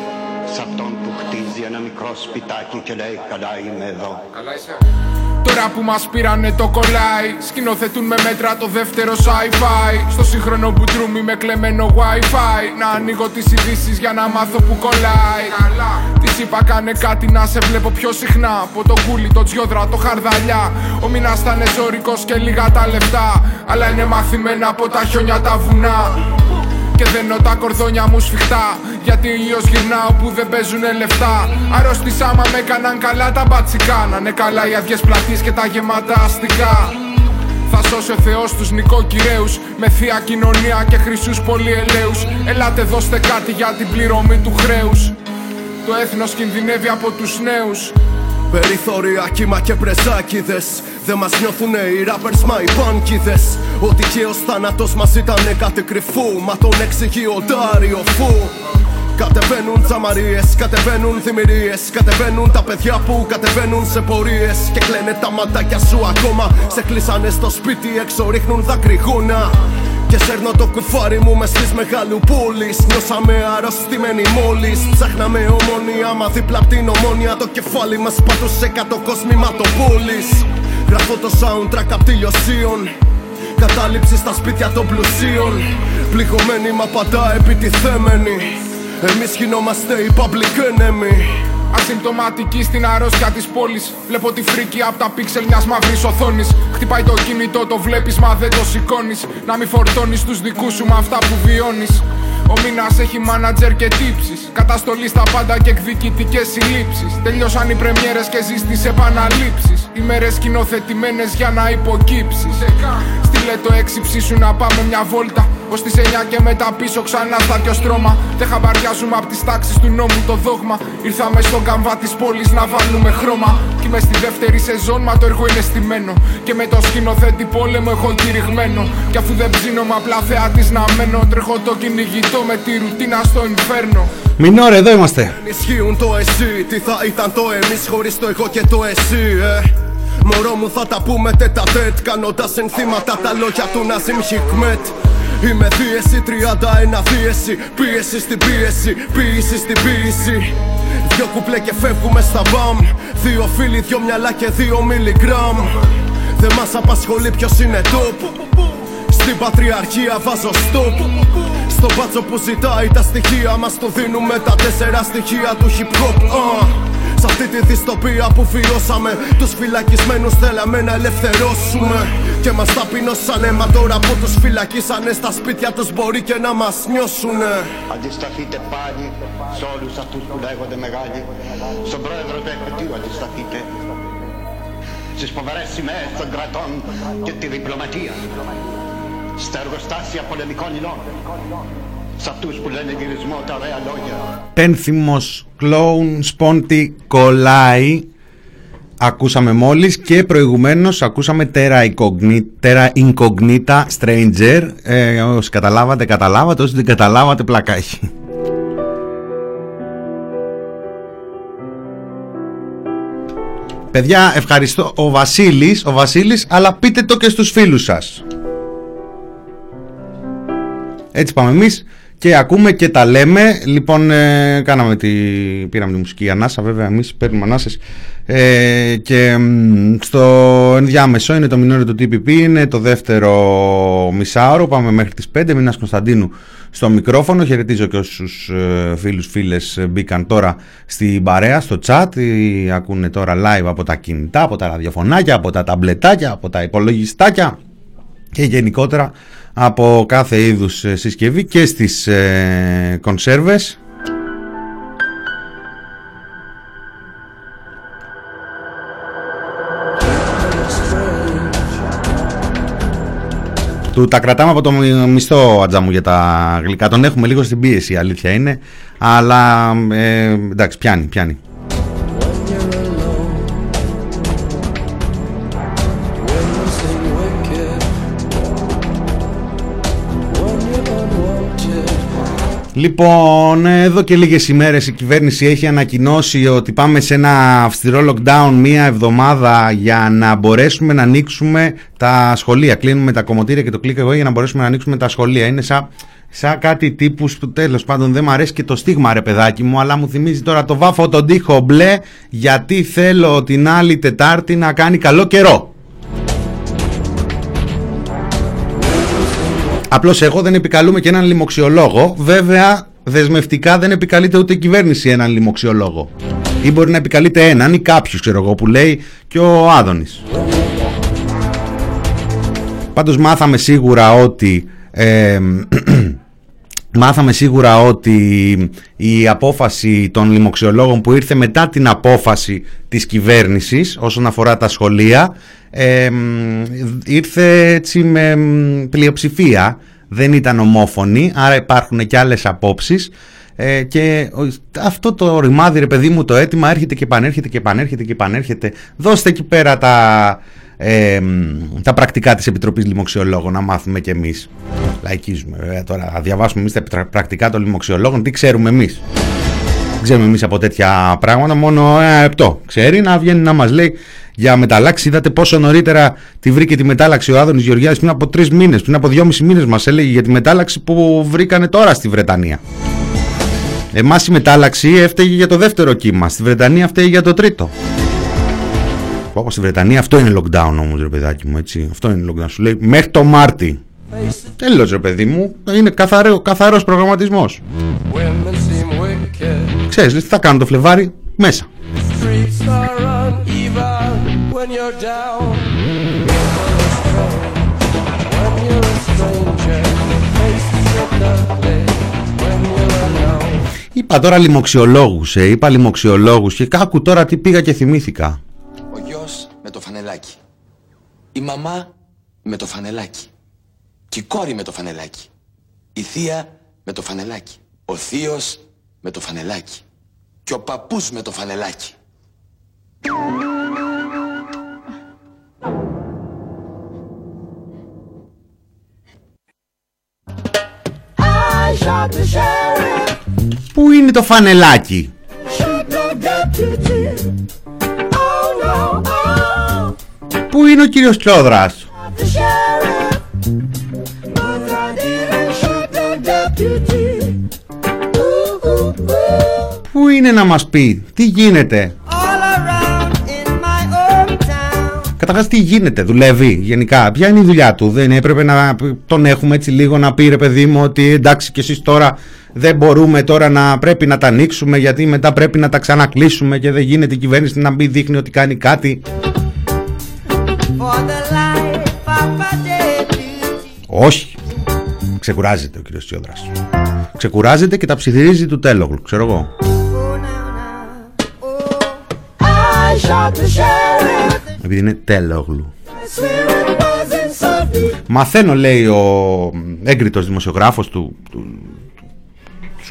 Speaker 18: σε αυτόν που χτίζει ένα μικρό σπιτάκι και λέει καλά είμαι εδώ.
Speaker 19: Τώρα που μας πήρανε το κολλάι Σκηνοθετούν με μέτρα το δεύτερο sci-fi. Στο σύγχρονο μπουντρούμι με κλεμμένο wifi. Να ανοίγω τις ειδήσεις για να μάθω που κολλάει. Της είπα κάνε κάτι να σε βλέπω πιο συχνά. Από το κούλι, το τζιόδρα, το χαρδαλιά. Ο μήνας ήταν ζωρικός και λίγα τα λεφτά. Αλλά είναι μαθημένα από τα χιόνια τα βουνά και δένω τα κορδόνια μου σφιχτά. Γιατί ήλιος γυρνάω που δεν παίζουνε λεφτά. Αρρώστησα μα με έκαναν καλά τα μπατσικά. Να είναι καλά οι αδιές πλατείς και τα γεμάτα αστικά. Θα σώσει ο Θεός τους νοικοκυρέους Με θεία κοινωνία και χρυσούς πολυελαίους. Ελάτε δώστε κάτι για την πληρωμή του χρέους. Το έθνος κινδυνεύει από τους νέους
Speaker 20: Περιθώρια, κύμα και πρεζάκιδες Δεν μας νιώθουνε οι rappers μα οι πάνκιδες. Ο τυχαίος θάνατος μας ήτανε κάτι κρυφού. Μα τον εξηγεί ο Ντάριο Φου. Κατεβαίνουν τζαμαρίες, κατεβαίνουν δημιουργίες. Κατεβαίνουν τα παιδιά που κατεβαίνουν σε πορείες. Και κλαίνε τα ματάκια σου ακόμα. Σε κλείσανε στο σπίτι έξω ρίχνουν δακρυγόνα και σέρνω το κουφάρι μου μες στις μεγαλου πόλεις Νιώσαμε αρρωστημένοι μόλις. Ψάχναμε ομόνια μα δίπλα απ' την ομόνια Το κεφάλι μας πατούσε κάτω κόσμημα το πόλης Γράφω το soundtrack απ' τη Λιωσίων. Κατάληψη στα σπίτια των πλουσίων. Πληγωμένοι μα πάντα επιτιθέμενοι. Εμείς γινόμαστε οι public enemy
Speaker 19: Ασυμπτωματική στην αρρώστια της πόλης. Βλέπω τη φρίκη από τα πίξελ μιας μαύρης οθόνης. Χτυπάει το κινητό, το βλέπεις, μα δεν το σηκώνεις. Να μην φορτώνεις τους δικούς σου με αυτά που βιώνεις. Ο μήνας έχει μάνατζερ και τύψεις. Καταστολή στα πάντα και εκδικητικές συλλήψεις. Τελειώσαν οι πρεμιέρες και ζει τι επαναλήψεις. Ημέρε σκηνοθετημένε για να υποκύψεις. Στείλε το έξι σου να πάμε μια βόλτα. Ω τις 9 και μετά πίσω ξανά στα δυο στρώμα. Δεν χαμπαριάζουμε από τις τάξεις του νόμου το δόγμα. Ήρθαμε στον καμβά της πόλης να βάλουμε χρώμα. Κι είμαι στη δεύτερη σεζόν, μα το έργο είναι στημένο. Και με το σκηνοθέτη πόλεμο έχω κηρυγμένο. Κι αφού δεν ψήνομαι απλά θεατή να μένω. Τρέχω το κυνηγητό με τη ρουτίνα στο inferno.
Speaker 4: Μινόρε, εδώ είμαστε.
Speaker 20: Ενισχύουν το εσύ, τι θα ήταν το εμείς χωρίς το εγώ και το εσύ, ε; Μωρό μου θα τα πούμε τέτα τέτ Κάνοντας ενθύματα τα λόγια του Ναζίμ Χικμέτ Είμαι δίεση 31 δίεση Πίεση στην πίεση, πίεση στην πίεση Δυο κουπλέ και φεύγουμε στα μπαμ. Δύο φίλοι, δυο μυαλά και δύο μιλιγκράμμ Δεν μας απασχολεί ποιος είναι top Στην πατριαρχία βάζω stop Στο μπάτσο που ζητάει τα στοιχεία μας το δίνουμε τα τέσσερα στοιχεία του hip hop uh. Σ' αυτή τη δυστοπία που βιώσαμε Τους φυλακισμένους θέλαμε να ελευθερώσουμε. Και μας ταπεινώσανε Μα τώρα που τους φυλακίσανε Στα σπίτια τους μπορεί και να μας νιώσουνε.
Speaker 18: Αντισταθείτε πάλι σε όλους αυτούς που λέγονται μεγάλοι Στον πρόεδρο του εφετείου αντισταθείτε. Στις φοβερές σημαίες των κρατών και τη διπλωματία Στα εργοστάσια πολεμικών υλών. Σε αυτούς που λένε γυρισμό τα ωραία λόγια.
Speaker 4: Πένθυμος κλόουν σπόντι κολλάει. Ακούσαμε μόλις και προηγουμένως ακούσαμε Terra Incognita, Terra Incognita Stranger. Ε, όσοι καταλάβατε καταλάβατε. Όσοι δεν καταλάβατε πλακάκι. Παιδιά ευχαριστώ. Ο Βασίλης, ο Βασίλης αλλά πείτε το και στους φίλους σας έτσι πάμε εμείς και ακούμε και τα λέμε. Λοιπόν, ε, κάναμε τη, πήραμε τη μουσική ανάσα, βέβαια εμείς παίρνουμε ανάσες. Ε, και στο ενδιάμεσο είναι το μηνόριο του TPP, είναι το δεύτερο μισάωρο, πάμε μέχρι τις 5, Μινάς Κωνσταντίνου στο μικρόφωνο. Χαιρετίζω και όσους ε, φίλους, φίλες μπήκαν τώρα στην παρέα, στο chat, ή ακούνε τώρα live από τα κινητά, από τα ραδιοφωνάκια, από τα ταμπλετάκια, από τα υπολογιστάκια και γενικότερα από κάθε είδους ε, συσκευή και στις ε, κονσέρβες. Του τα κρατάμε από το μισθό ατζά για τα γλυκά. Τον έχουμε λίγο στην πίεση, η αλήθεια είναι. Αλλά ε, εντάξει, πιάνει, πιάνει. Λοιπόν, εδώ και λίγες ημέρες η κυβέρνηση έχει ανακοινώσει ότι πάμε σε ένα αυστηρό lockdown μία εβδομάδα για να μπορέσουμε να ανοίξουμε τα σχολεία. Κλείνουμε τα κομμωτήρια και το κλικ εγώ για να μπορέσουμε να ανοίξουμε τα σχολεία. Είναι σαν, σαν κάτι τύπου που τέλος πάντων δεν μου αρέσει και το στίγμα ρε παιδάκι μου, αλλά μου θυμίζει τώρα το βάφω τον τοίχο μπλε γιατί θέλω την άλλη Τετάρτη να κάνει καλό καιρό. Απλώς εγώ δεν επικαλούμε και έναν λοιμοξιολόγο. Βέβαια, δεσμευτικά δεν επικαλείται ούτε η κυβέρνηση έναν λοιμοξιολόγο. Ή μπορεί να επικαλείται έναν ή κάποιους, ξέρω εγώ, που λέει και ο Άδωνης. Πάντως μάθαμε σίγουρα ότι ε, Μάθαμε σίγουρα ότι η απόφαση των λοιμοξιολόγων που ήρθε μετά την απόφαση της κυβέρνησης όσον αφορά τα σχολεία ε, ήρθε έτσι με μ, πλειοψηφία, δεν ήταν ομόφωνη, άρα υπάρχουν και άλλες απόψεις. Ε, και ο- αυτό το ρημάδι ρε παιδί μου το αίτημα έρχεται και επανέρχεται και επανέρχεται και επανέρχεται. Δώστε εκεί πέρα τα, ε, μ, τα πρακτικά της Επιτροπής Λοιμοξιολόγων να μάθουμε κι εμείς λαϊκίζουμε βέβαια τώρα θα διαβάσουμε εμείς τα πρα- πρακτικά των λοιμοξιολόγων τι ξέρουμε εμείς δεν ξέρουμε εμείς από τέτοια πράγματα μόνο ένα λεπτό ξέρει να βγαίνει να μας λέει για μεταλλάξει είδατε πόσο νωρίτερα τη βρήκε τη μετάλλαξη ο Άδωνης Γεωργιάδης πριν από τρεις μήνες πριν από δυόμισι μήνες μας έλεγε για τη μετάλλαξη που βρήκανε τώρα στη Βρετανία Εμάς η μετάλλαξη έφταιγε για το δεύτερο κύμα. Στη Βρετανία φταίει για το τρίτο. Όπω στη Βρετανία αυτό είναι lockdown όμως, ρε παιδάκι μου, έτσι. Αυτό είναι lockdown. Σου λέει μέχρι το Μάρτι. Τέλος, ρε παιδί μου. Είναι καθαρό, καθαρός προγραμματισμός.
Speaker 21: Women seem wicked.
Speaker 4: Ξέρεις, λες, τι θα κάνω το Φλεβάρι μέσα.
Speaker 21: Streets are uneven when you're down. When you're a stranger, faces look ugly when you're alone.
Speaker 4: Είπα τώρα λοιμοξιολόγους, ε, είπα λοιμοξιολόγους και κάκου τώρα τι πήγα και θυμήθηκα.
Speaker 22: Ο γιος με το φανελάκι. Η μαμά με το φανελάκι. Και η κόρη με το φανελάκι. Η θεία με το φανελάκι. Ο θείος με το φανελάκι. Και ο παππούς με το φανελάκι.
Speaker 21: I shot the sheriff,
Speaker 4: Πού είναι το φανελάκι. Πού είναι ο κύριος Τσόδρας;
Speaker 21: the sheriff. But I didn't shoot the deputy. Ooh, ooh, ooh.
Speaker 4: Πού είναι να μας πει. Τι γίνεται;
Speaker 21: All around in my hometown.
Speaker 4: Καταρχάς, τι γίνεται, δουλεύει γενικά. Ποια είναι η δουλειά του, δεν έπρεπε να τον έχουμε έτσι λίγο να πει ρε παιδί μου ότι εντάξει και εσείς τώρα δεν μπορούμε τώρα να πρέπει να τα ανοίξουμε γιατί μετά πρέπει να τα ξανακλείσουμε και δεν γίνεται η κυβέρνηση να μπει δείχνει ότι κάνει κάτι. Όχι. Ξεκουράζεται ο κύριος Τσιόδρας. Ξεκουράζεται και τα ψιθυρίζει του τέλογλου, ξέρω εγώ.
Speaker 21: I shot the sheriff.
Speaker 4: Επειδή είναι τέλογλου.
Speaker 21: I swear it wasn't something.
Speaker 4: Μαθαίνω, λέει ο έγκριτος δημοσιογράφος του, του, του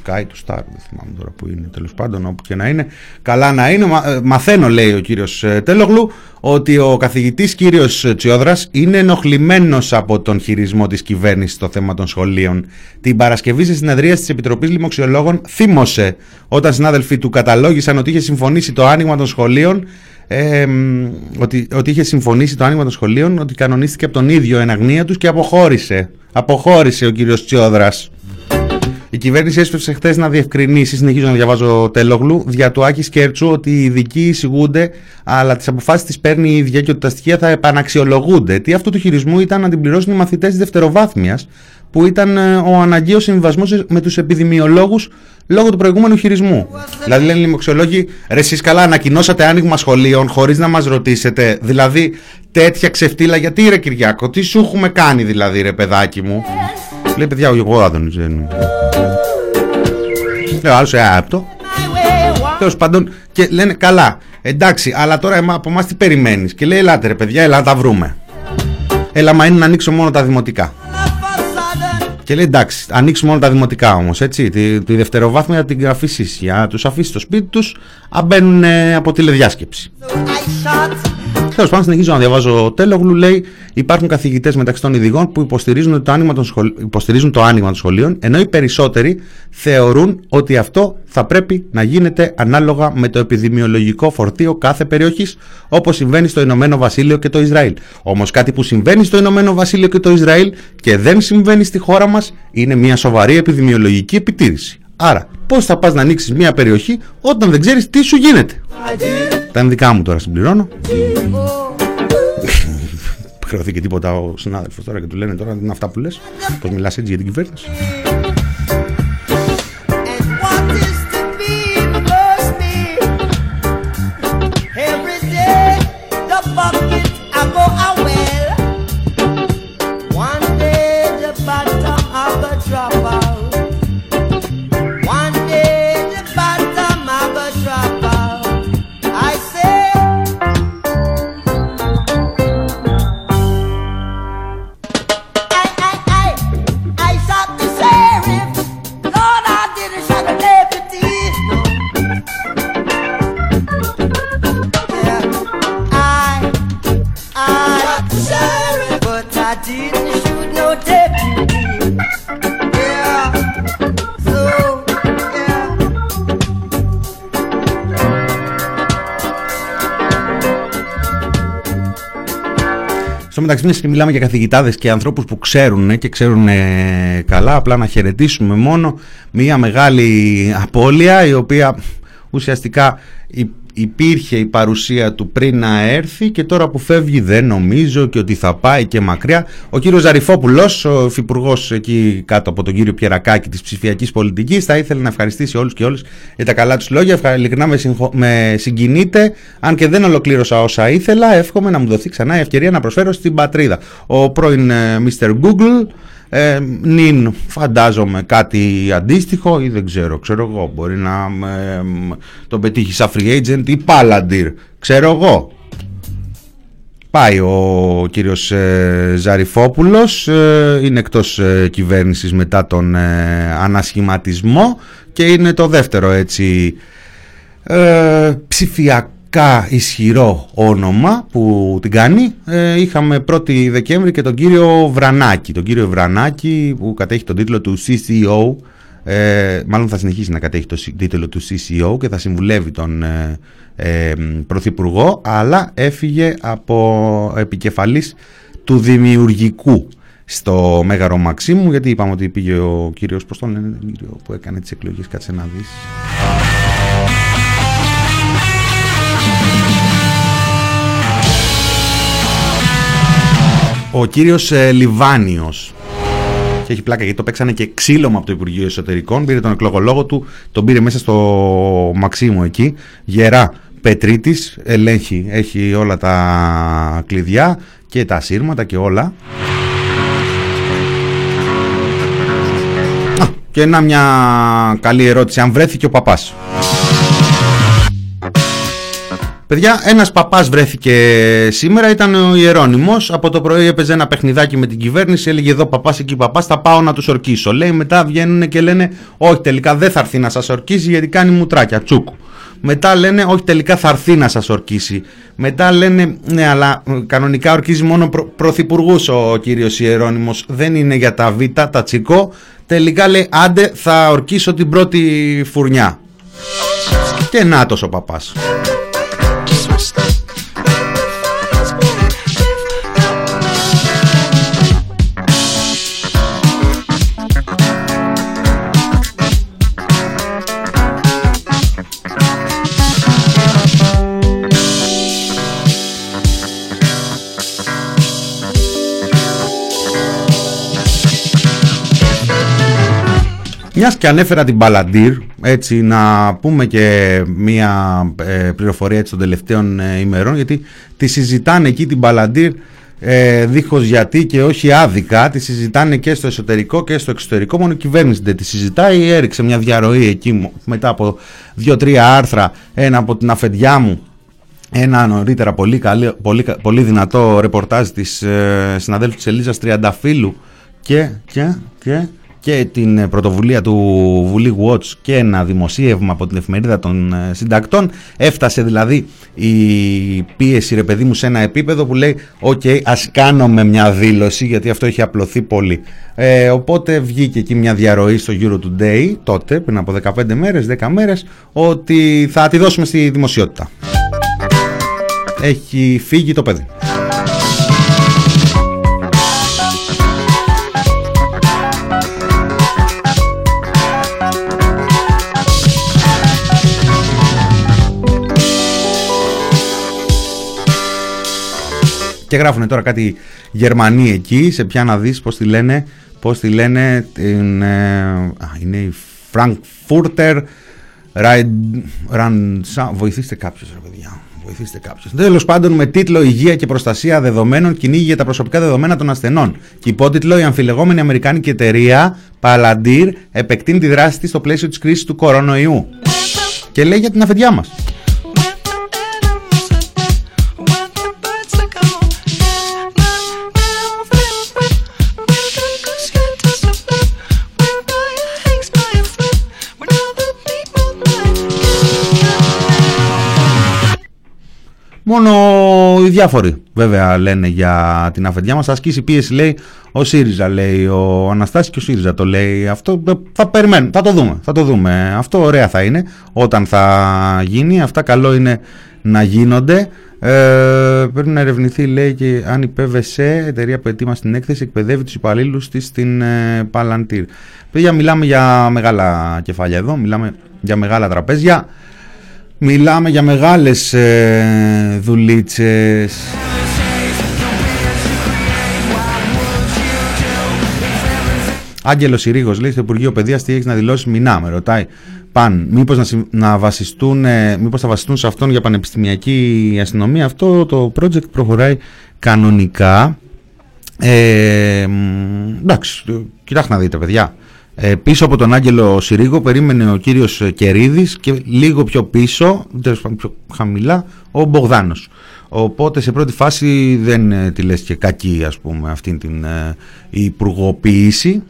Speaker 4: Sky, του Star, δεν θυμάμαι τώρα που είναι, τέλος πάντων, όπου και να είναι. Καλά να είναι. Μα- ε, μαθαίνω, λέει ο κύριος ε, Τέλογλου, ότι ο καθηγητής κύριος ε, Τσιόδρας είναι ενοχλημένος από τον χειρισμό της κυβέρνησης στο θέμα των σχολείων. Την Παρασκευή σε συνεδρία της Επιτροπής Λοιμοξιολόγων θύμωσε όταν συνάδελφοι του καταλόγησαν ότι είχε συμφωνήσει το άνοιγμα των σχολείων ε, μ, ότι, ότι είχε συμφωνήσει το άνοιγμα των σχολείων, ότι κανονίστηκε από τον ίδιο εν αγνία τους και αποχώρησε. Αποχώρησε ο κύριος Τσιόδρας. Η κυβέρνηση έσπευσε χθες να διευκρινίσει, συνεχίζω να διαβάζω τέλογλου, δια του Άκης Κέρτσου ότι οι ειδικοί εισηγούνται, αλλά τις αποφάσεις τις παίρνει η ίδια και ότι τα στοιχεία θα επαναξιολογούνται. Τι αυτού του χειρισμού ήταν να την πληρώσουν οι μαθητές της δευτεροβάθμιας, που ήταν ε, ο αναγκαίος συμβιβασμό με τους επιδημιολόγους λόγω του προηγούμενου χειρισμού. Δηλαδή, λένε οι λοιμοξιολόγοι, ρε, εσείς καλά ανακοινώσατε άνοιγμα σχολείων χωρίς να μας ρωτήσετε. Δηλαδή, τέτοια ξεφτύλα, γιατί ρε Κυριάκο, τι σου έχουμε κάνει δηλαδή, ρε παιδάκι μου; Λέει παιδιά, εγώ Άδωνης δεν. Λέω άλλος, ε, αυτό. Τέλος πάντων, και λένε καλά, εντάξει, αλλά τώρα εμά- από εμάς τι περιμένεις; Και λέει, ελάτε ρε παιδιά, ελάτε να τα βρούμε. Έλα, μα είναι να ανοίξω μόνο τα δημοτικά. Και λέει εντάξει, ανοίξουμε μόνο τα δημοτικά όμως, έτσι. Τη, τη δευτεροβάθμια την αφήσεις για να τους αφήσεις στο σπίτι τους, αν μπαίνουν ε, από τηλεδιάσκεψη. Τέλος πάντων, συνεχίζω να διαβάζω τέλογλου. Λέει: Υπάρχουν καθηγητές μεταξύ των ειδικών που υποστηρίζουν, ότι το άνοιγμα των σχολ... υποστηρίζουν το άνοιγμα των σχολείων, ενώ οι περισσότεροι θεωρούν ότι αυτό θα πρέπει να γίνεται ανάλογα με το επιδημιολογικό φορτίο κάθε περιοχής, όπως συμβαίνει στο Ηνωμένο Βασίλειο και το Ισραήλ. Όμως κάτι που συμβαίνει στο Ηνωμένο Βασίλειο και το Ισραήλ και δεν συμβαίνει στη χώρα μας είναι μια σοβαρή επιδημιολογική επιτήρηση. Άρα, πώς θα πας να ανοίξεις μια περιοχή όταν δεν ξέρεις τι σου γίνεται; Τα είναι δικά μου τώρα, συμπληρώνω. Χρεωθεί και τίποτα ο συνάδελφος τώρα και του λένε τώρα είναι αυτά που λες. Πώς μιλάς έτσι για την κυβέρνηση; Μεταξύ, μιας και μιλάμε για καθηγητάδες και ανθρώπους που ξέρουν ε, και ξέρουν ε, καλά, απλά να χαιρετήσουμε μόνο μια μεγάλη απώλεια η οποία ουσιαστικά υ- υπήρχε η παρουσία του πριν να έρθει και τώρα που φεύγει δεν νομίζω και ότι θα πάει και μακριά. Ο κύριος Ζαριφόπουλος, ο υφυπουργός εκεί κάτω από τον κύριο Πιερακάκη της ψηφιακής πολιτικής, θα ήθελε να ευχαριστήσει όλους και όλες για τα καλά τους λόγια. Ευχα- Ειλικρινά με, συγχω... με συγκινείτε, αν και δεν ολοκλήρωσα όσα ήθελα, εύχομαι να μου δοθεί ξανά η ευκαιρία να προσφέρω στην πατρίδα. Ο πρώην ε, Mr. Google ε, νυν φαντάζομαι κάτι αντίστοιχο ή δεν ξέρω, ξέρω εγώ, μπορεί να ε, μ, τον πετύχεις σαν free agent ή Palantir, ξέρω εγώ. Πάει ο κύριος ε, Ζαριφόπουλος, ε, είναι εκτός ε, κυβέρνησης μετά τον ε, ανασχηματισμό και είναι το δεύτερο έτσι ε, ψηφιακά ισχυρό όνομα που την κάνει. Ε, είχαμε 1η Δεκέμβρη και τον κύριο Βρανάκη. Τον κύριο Βρανάκη που κατέχει τον τίτλο του CCO. Ε, μάλλον θα συνεχίσει να κατέχει τον συ- τίτλο του CCO και θα συμβουλεύει τον ε, ε, Πρωθυπουργό αλλά έφυγε από επικεφαλής του δημιουργικού στο Μέγαρο Μαξίμου γιατί είπαμε ότι πήγε ο κύριος πώς τον λένε τον κύριο που έκανε τις εκλογές κάτσε να δεις ο κύριος ε, Λιβάνιος. Και έχει πλάκα γιατί το παίξανε και ξύλωμα από το Υπουργείο Εσωτερικών. Πήρε τον εκλογολόγο του, τον πήρε μέσα στο Μαξίμου εκεί. Γερά Πετρίτης, ελέγχει, έχει όλα τα κλειδιά και τα σύρματα και όλα. Α, και να μια καλή ερώτηση. Αν βρέθηκε ο παπάς Παιδιά, ένας παπάς βρέθηκε σήμερα, ήταν ο Ιερώνυμος. Από το πρωί έπαιζε ένα παιχνιδάκι με την κυβέρνηση, έλεγε εδώ παπάς, εκεί παπάς, θα πάω να τους ορκίσω. Λέει μετά βγαίνουν και λένε, όχι τελικά δεν θα έρθει να σας ορκίσει γιατί κάνει μουτράκια, τσούκου. Μετά λένε, όχι τελικά θα έρθει να σας ορκίσει. Μετά λένε, ναι αλλά ε, κανονικά ορκίζει μόνο προ, πρωθυπουργούς ο κύριος Ιερώνυμος, δεν είναι για τα β, τα τσικό. Τελικά λέει, άντε θα ορκίσω την πρώτη φουρνιά. Και νάτος ο παπάς. Μιας και ανέφερα την Παλαντήρ, έτσι να πούμε και μία ε, πληροφορία έτσι των τελευταίων ε, ημερών, γιατί τη συζητάνε εκεί την Παλαντήρ ε, δίχως γιατί και όχι άδικα, τη συζητάνε και στο εσωτερικό και στο εξωτερικό, μόνο η κυβέρνηση δεν τη συζητάει, έριξε μια διαρροή εκεί μου, μετά από δύο-τρία άρθρα, ένα από την αφεντιά μου, ένα νωρίτερα πολύ, καλή, πολύ, κα- πολύ δυνατό ρεπορτάζ της ε, συναδέλφου της Ελίζας Τριανταφύλου και, και, και, και την ε, πρωτοβουλία του Vouliwatch και ένα δημοσίευμα από την εφημερίδα των ε, συντακτών. Έφτασε δηλαδή η πίεση ρε παιδί μου σε ένα επίπεδο που λέει οκ ας κάνουμε μια δήλωση γιατί αυτό έχει απλωθεί πολύ ε, οπότε βγήκε εκεί μια διαρροή στο Euro2day τότε πριν από 15 μέρες 10 μέρες ότι θα τη δώσουμε στη δημοσιότητα. Έχει φύγει το παιδί. Και γράφουν τώρα κάτι Γερμανοί εκεί, σε ποια να δεις πώς τη λένε, πώς τη λένε, την, ε, α, είναι η Frankfurter Randsa, βοηθήστε κάποιος ρε παιδιά, βοηθήστε κάποιος. Τέλος πάντων με τίτλο Υγεία και Προστασία Δεδομένων κυνήγει για τα προσωπικά δεδομένα των ασθενών. Και υπότιτλο Η αμφιλεγόμενη Αμερικάνικη εταιρεία Palantir επεκτείνει τη δράση της στο πλαίσιο της κρίσης του κορονοϊού. Και λέει για την αφεντιά μας. Μόνο οι διάφοροι βέβαια λένε για την αφεντιά μας. Θα ασκήσει πίεση λέει ο ΣΥΡΙΖΑ λέει, ο Αναστάσης και ο ΣΥΡΙΖΑ το λέει. Αυτό ε, θα περιμένουμε, θα το δούμε, θα το δούμε. Αυτό ωραία θα είναι όταν θα γίνει. Αυτά καλό είναι να γίνονται. Ε, πρέπει να ερευνηθεί, λέει, και αν η PVC, εταιρεία που ετοίμασε την έκθεση, εκπαιδεύει τους υπαλλήλους της στην ε, Παλαντήρ. Παιδιά, μιλάμε για μεγάλα κεφάλια εδώ, μιλάμε για μεγάλα τραπέζια, μιλάμε για μεγάλες ε, δουλίτσες. Άγγελος Συρίγος λέει στο Υπουργείο Παιδείας τι έχεις να δηλώσεις. Μηνά, με ρωτάει. Παν, μήπως να, συμ- να βασιστούν, ε, μήπως θα βασιστούν σε αυτόν για πανεπιστημιακή αστυνομία. Αυτό το project προχωράει κανονικά. Ε, μ, εντάξει, ε, κοιτάξτε να δείτε παιδιά. Ε, πίσω από τον Άγγελο Συρίγο περίμενε ο κύριος ε, Κερίδης και λίγο πιο πίσω, τέλος πάντων πιο χαμηλά, ο Μπογδάνος. Οπότε σε πρώτη φάση δεν ε, τη λες και κακή ας πούμε αυτή την ε, υπουργοποίηση.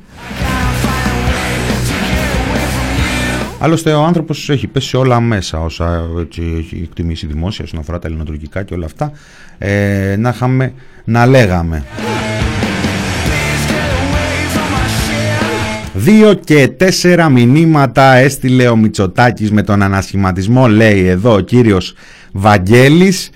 Speaker 4: Άλλωστε ο άνθρωπος έχει πέσει σε όλα μέσα όσα έτσι, έχει εκτιμήσει δημόσια όσον αφορά τα ελληνοτουρκικά και όλα αυτά ε, να είχαμε να λέγαμε. Δύο και τέσσερα μηνύματα έστειλε ο Μητσοτάκης με τον ανασχηματισμό λέει εδώ ο κύριος Βαγγέλης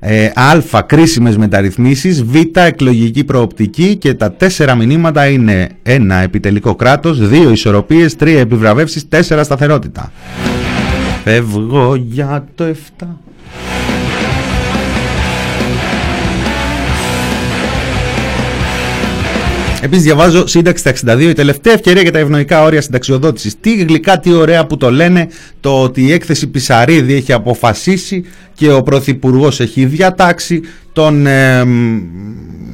Speaker 4: ε, Α. Κρίσιμες μεταρρυθμίσεις Β. Εκλογική προοπτική και τα τέσσερα μηνύματα είναι ένα Επιτελικό κράτος δύο Ισορροπίες τρία Επιβραβεύσεις τέσσερα Σταθερότητα Φεύγω για το 7 Επίσης, διαβάζω σύνταξη στα 62, η τελευταία ευκαιρία για τα ευνοϊκά όρια συνταξιοδότησης. Τι γλυκά, τι ωραία που το λένε, το ότι η έκθεση Πισαρίδη έχει αποφασίσει και ο Πρωθυπουργός έχει διατάξει τον ε,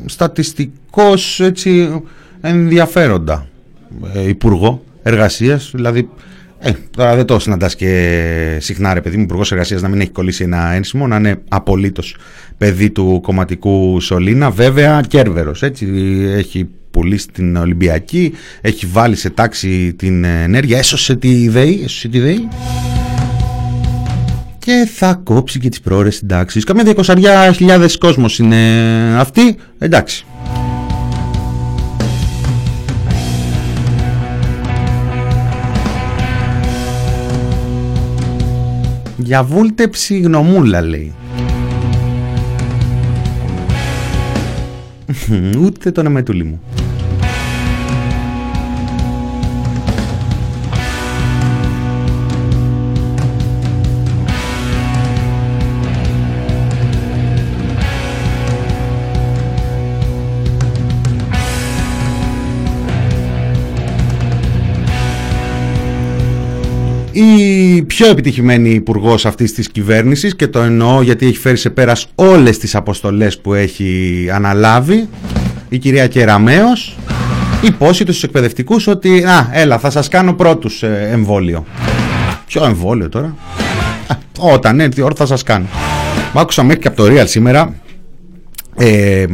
Speaker 4: στατιστικός έτσι ενδιαφέροντα ε, Υπουργό Εργασίας. Δηλαδή, ε, τώρα δεν το συναντάς και συχνά, ρε παιδί μου, Υπουργός Εργασίας να μην έχει κολλήσει ένα ένσημο, να είναι απολύτως παιδί του κομματικού Σολίνα. Βέβαια, κέρβερος. Έτσι, έχει πουλήσει την Ολυμπιακή, έχει βάλει σε τάξη την ενέργεια, έσωσε τη ΔΕΗ, έσωσε τη ΔΕΗ και θα κόψει και τις πρόορες συντάξεις. Καμιά διακοσαριά χιλιάδες κόσμος είναι αυτή, εντάξει. Για βούλτεψη γνωμούλα λέει. Ούτε τον εμετούλη μου. Η πιο επιτυχημένη υπουργός αυτής της κυβέρνησης και το εννοώ γιατί έχει φέρει σε πέρας όλες τις αποστολές που έχει αναλάβει η κυρία Κεραμέως υπόσχεται στους εκπαιδευτικούς ότι «Α, έλα, θα σας κάνω πρώτους ε, εμβόλιο». Ποιο εμβόλιο τώρα; Α, όταν έρθει η ώρα θα σας κάνω. Μ' άκουσα μέχρι και από το Real σήμερα ε,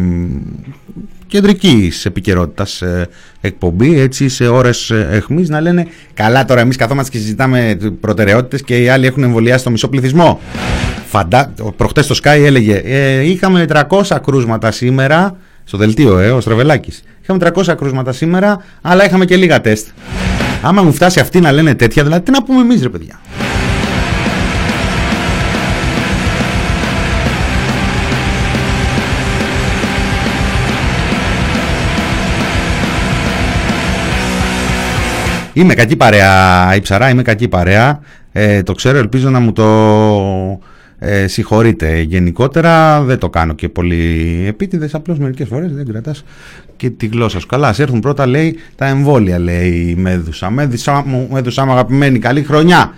Speaker 4: κεντρική επικαιρότητας ε, εκπομπή, έτσι σε ώρες εχμή να λένε Καλά, τώρα εμείς καθόμαστε και συζητάμε προτεραιότητες και οι άλλοι έχουν εμβολιάσει το μισό πληθυσμό. Φαντά... Προχτές το Sky έλεγε ε, Είχαμε 300 κρούσματα σήμερα. Στο δελτίο, ε, ο Στραβελάκης. Είχαμε 300 κρούσματα σήμερα, αλλά είχαμε και λίγα τεστ. Άμα μου φτάσει αυτοί να λένε τέτοια, δηλαδή τι να πούμε εμείς, ρε παιδιά. Είμαι κακή παρέα, η ψαρά, είμαι κακή παρέα. Ε, το ξέρω, ελπίζω να μου το ε, συγχωρείτε. Γενικότερα δεν το κάνω και πολύ επίτηδες, απλώς μερικές φορές δεν κρατάς και τη γλώσσα σου. Καλά, ας έρθουν πρώτα, λέει, τα εμβόλια, λέει η Μέδουσα. Μέδουσα μου, Μέδουσα μου αγαπημένη, καλή χρονιά.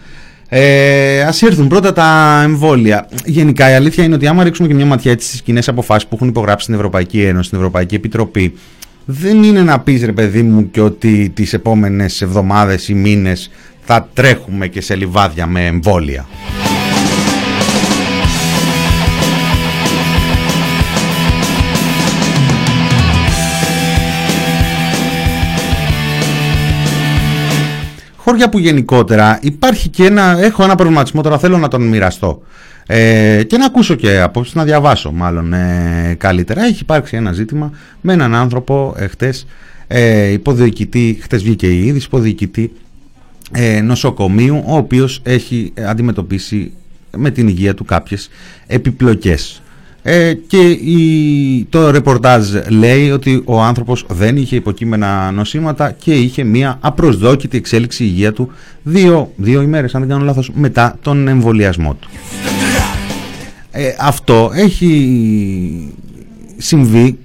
Speaker 4: Ε, Α έρθουν πρώτα τα εμβόλια. Γενικά η αλήθεια είναι ότι άμα ρίξουμε και μια ματιά έτσι στις κοινές αποφάσεις που έχουν υπογράψει στην Ευρωπαϊκή Ένωση, στην Ευρωπαϊκή Επιτροπή, δεν είναι να πεις ρε παιδί μου και ότι τις επόμενες εβδομάδες ή μήνες θα τρέχουμε και σε λιβάδια με εμβόλια. Χώρια που γενικότερα υπάρχει και ένα, έχω ένα προβληματισμό τώρα θέλω να τον μοιραστώ. Ε, και να ακούσω και απόψεις, να διαβάσω μάλλον ε, καλύτερα. Έχει υπάρξει ένα ζήτημα με έναν άνθρωπο ε, χτες, ε, υποδιοικητή, χτες βγήκε η είδηση, υποδιοικητή ε, νοσοκομείου, ο οποίος έχει αντιμετωπίσει με την υγεία του κάποιες επιπλοκές. Ε, και η, το ρεπορτάζ λέει ότι ο άνθρωπος δεν είχε υποκείμενα νοσήματα και είχε μια απροσδόκητη εξέλιξη υγεία του δύο, δύο ημέρες, αν δεν κάνω λάθος, μετά τον εμβολιασμό του. Ε, αυτό έχει συμβεί,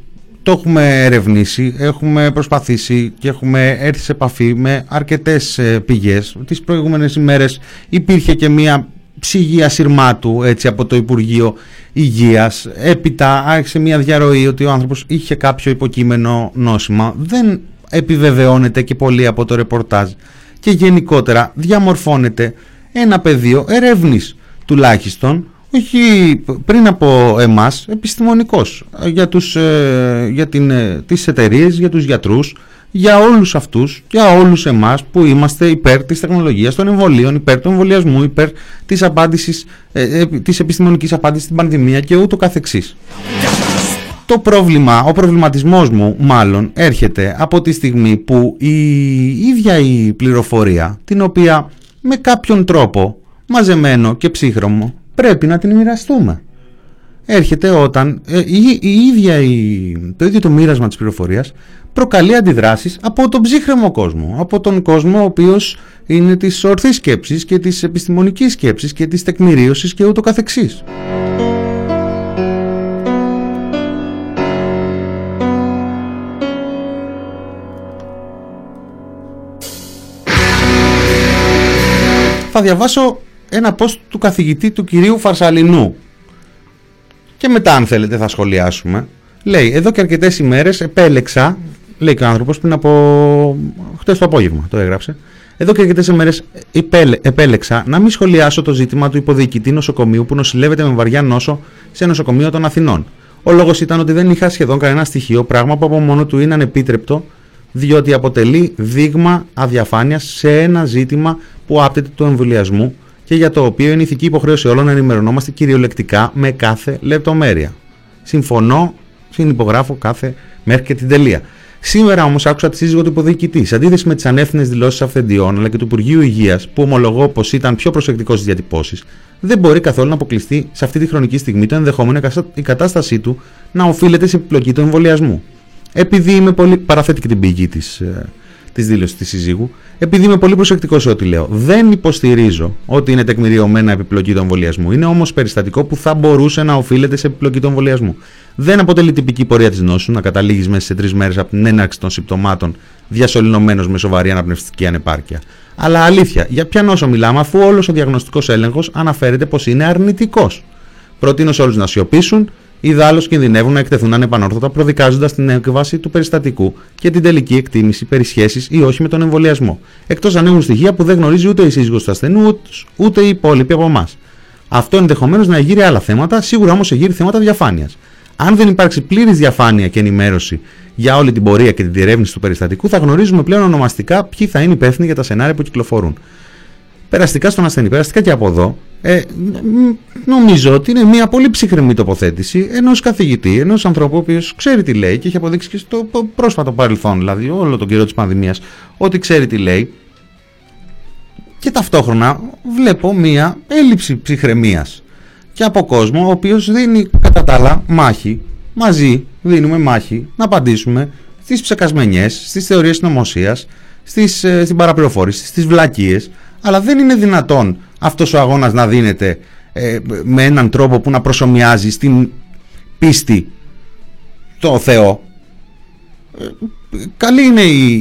Speaker 4: το έχουμε ερευνήσει, έχουμε προσπαθήσει και έχουμε έρθει σε επαφή με αρκετές ε, πηγές. Τις προηγούμενες ημέρες υπήρχε και μια ψυγεία σειρμάτου έτσι, από το Υπουργείο Υγείας. Έπειτα άρχισε μια διαρροή ότι ο άνθρωπος είχε κάποιο υποκείμενο νόσημα. Δεν επιβεβαιώνεται και πολύ από το ρεπορτάζ και γενικότερα διαμορφώνεται ένα πεδίο ερεύνης τουλάχιστον όχι πριν από εμάς επιστημονικός για, τους, ε, για την, ε, τις εταιρείες, για τους γιατρούς για όλους αυτούς, για όλους εμάς που είμαστε υπέρ της τεχνολογίας των εμβολίων, υπέρ του εμβολιασμού, υπέρ της, απάντησης, ε, ε, της επιστημονικής απάντησης στην πανδημία και ούτω καθεξής. Το πρόβλημα, ο προβληματισμός μου μάλλον έρχεται από τη στιγμή που η ίδια η πληροφορία, την οποία με κάποιον τρόπο μαζεμένο και ψύχρωμο πρέπει να την μοιραστούμε. Έρχεται όταν ε, η, η ίδια η, το ίδιο το μοίρασμα της πληροφορίας προκαλεί αντιδράσεις από τον ψύχρεμο κόσμο, από τον κόσμο ο οποίος είναι της ορθής σκέψης και της επιστημονικής σκέψης και της τεκμηρίωσης και ούτω καθεξής. Θα διαβάσω ένα post του καθηγητή του κυρίου Φαρσαλινού και μετά αν θέλετε θα σχολιάσουμε Λέει, εδώ και αρκετές ημέρες επέλεξα, λέει και ο άνθρωπος πριν από χτες το απόγευμα, το έγραψε. Εδώ και αρκετές ημέρες επέλεξα να μην σχολιάσω το ζήτημα του υποδιοικητή νοσοκομείου που νοσηλεύεται με βαριά νόσο σε νοσοκομείο των Αθηνών. Ο λόγος ήταν ότι δεν είχα σχεδόν κανένα στοιχείο, πράγμα που από μόνο του είναι ανεπίτρεπτο, διότι αποτελεί δείγμα αδιαφάνειας σε ένα ζήτημα που άπτεται του εμβολιασμού και για το οποίο είναι ηθική υποχρέωση όλων να ενημερωνόμαστε κυριολεκτικά με κάθε λεπτομέρεια. Συμφωνώ συνυπογράφω κάθε μέχρι και την τελεία. Σήμερα όμως άκουσα τη σύζυγο του υποδιοικητή. Σε αντίθεση με τις ανεύθυνες δηλώσεις αυθεντιών αλλά και του Υπουργείου Υγείας, που ομολογώ πως ήταν πιο προσεκτικός στις διατυπώσεις, δεν μπορεί καθόλου να αποκλειστεί σε αυτή τη χρονική στιγμή το ενδεχόμενο η κατάστασή του να οφείλεται σε επιπλοκή του εμβολιασμού. Επειδή είμαι πολύ. παραθέτει και την πηγή της ε, της δήλωσης της συζύγου, επειδή είμαι πολύ προσεκτικός σε ό,τι λέω. Δεν υποστηρίζω ότι είναι τεκμηριωμένα επιπλοκή του εμβολιασμού. Είναι όμως περιστατικό που θα μπορούσε να οφείλεται σε επιπλοκή του εμβολιασμού. Δεν αποτελεί τυπική πορεία της νόσου να καταλήγεις μέσα σε τρεις μέρες από την έναρξη των συμπτωμάτων διασωληνωμένο με σοβαρή αναπνευστική ανεπάρκεια. Αλλά αλήθεια, για ποια νόσο μιλάμε, αφού όλος ο διαγνωστικός έλεγχος αναφέρεται πως είναι αρνητικός. Προτείνω σε όλους να σιωπήσουν, Ιδάλω κινδυνεύουν να εκτεθούν ανεπανόρθωτα προδικάζοντας την έκβαση του περιστατικού και την τελική εκτίμηση περί σχέσης ή όχι με τον εμβολιασμό. Εκτός αν έχουν στοιχεία που δεν γνωρίζει ούτε η σύζυγος του ασθενού ούτε οι υπόλοιποι από εμάς. Αυτό ενδεχομένως να εγείρει άλλα θέματα, σίγουρα όμως εγείρει θέματα διαφάνειας. Αν δεν υπάρξει πλήρης διαφάνεια και ενημέρωση για όλη την πορεία και την διερεύνηση του περιστατικού, θα γνωρίζουμε πλέον ονομαστικά ποιοι θα είναι υπεύθυνοι για τα σενάρια που κυκλοφορούν. Περαστικά στον ασθενή, περαστικά και από εδώ, ε, νομίζω ότι είναι μια πολύ ψυχρεμή τοποθέτηση ενός καθηγητή, ενός ανθρώπου ο οποίος ξέρει τι λέει και έχει αποδείξει και στο πρόσφατο παρελθόν, δηλαδή όλο τον καιρό της πανδημίας, ότι ξέρει τι λέει. Και ταυτόχρονα βλέπω μια έλλειψη ψυχραιμίας και από κόσμο ο οποίος δίνει κατά τα άλλα μάχη, μαζί δίνουμε μάχη να απαντήσουμε στις ψεκασμενιές, στις θεωρίες νομοσίας, στις, ε, στην παραπληροφόρηση, στις βλακίες, αλλά δεν είναι δυνατόν αυτός ο αγώνας να δίνεται ε, με έναν τρόπο που να προσωμιάζει στην πίστη το Θεό. Ε, καλή είναι η,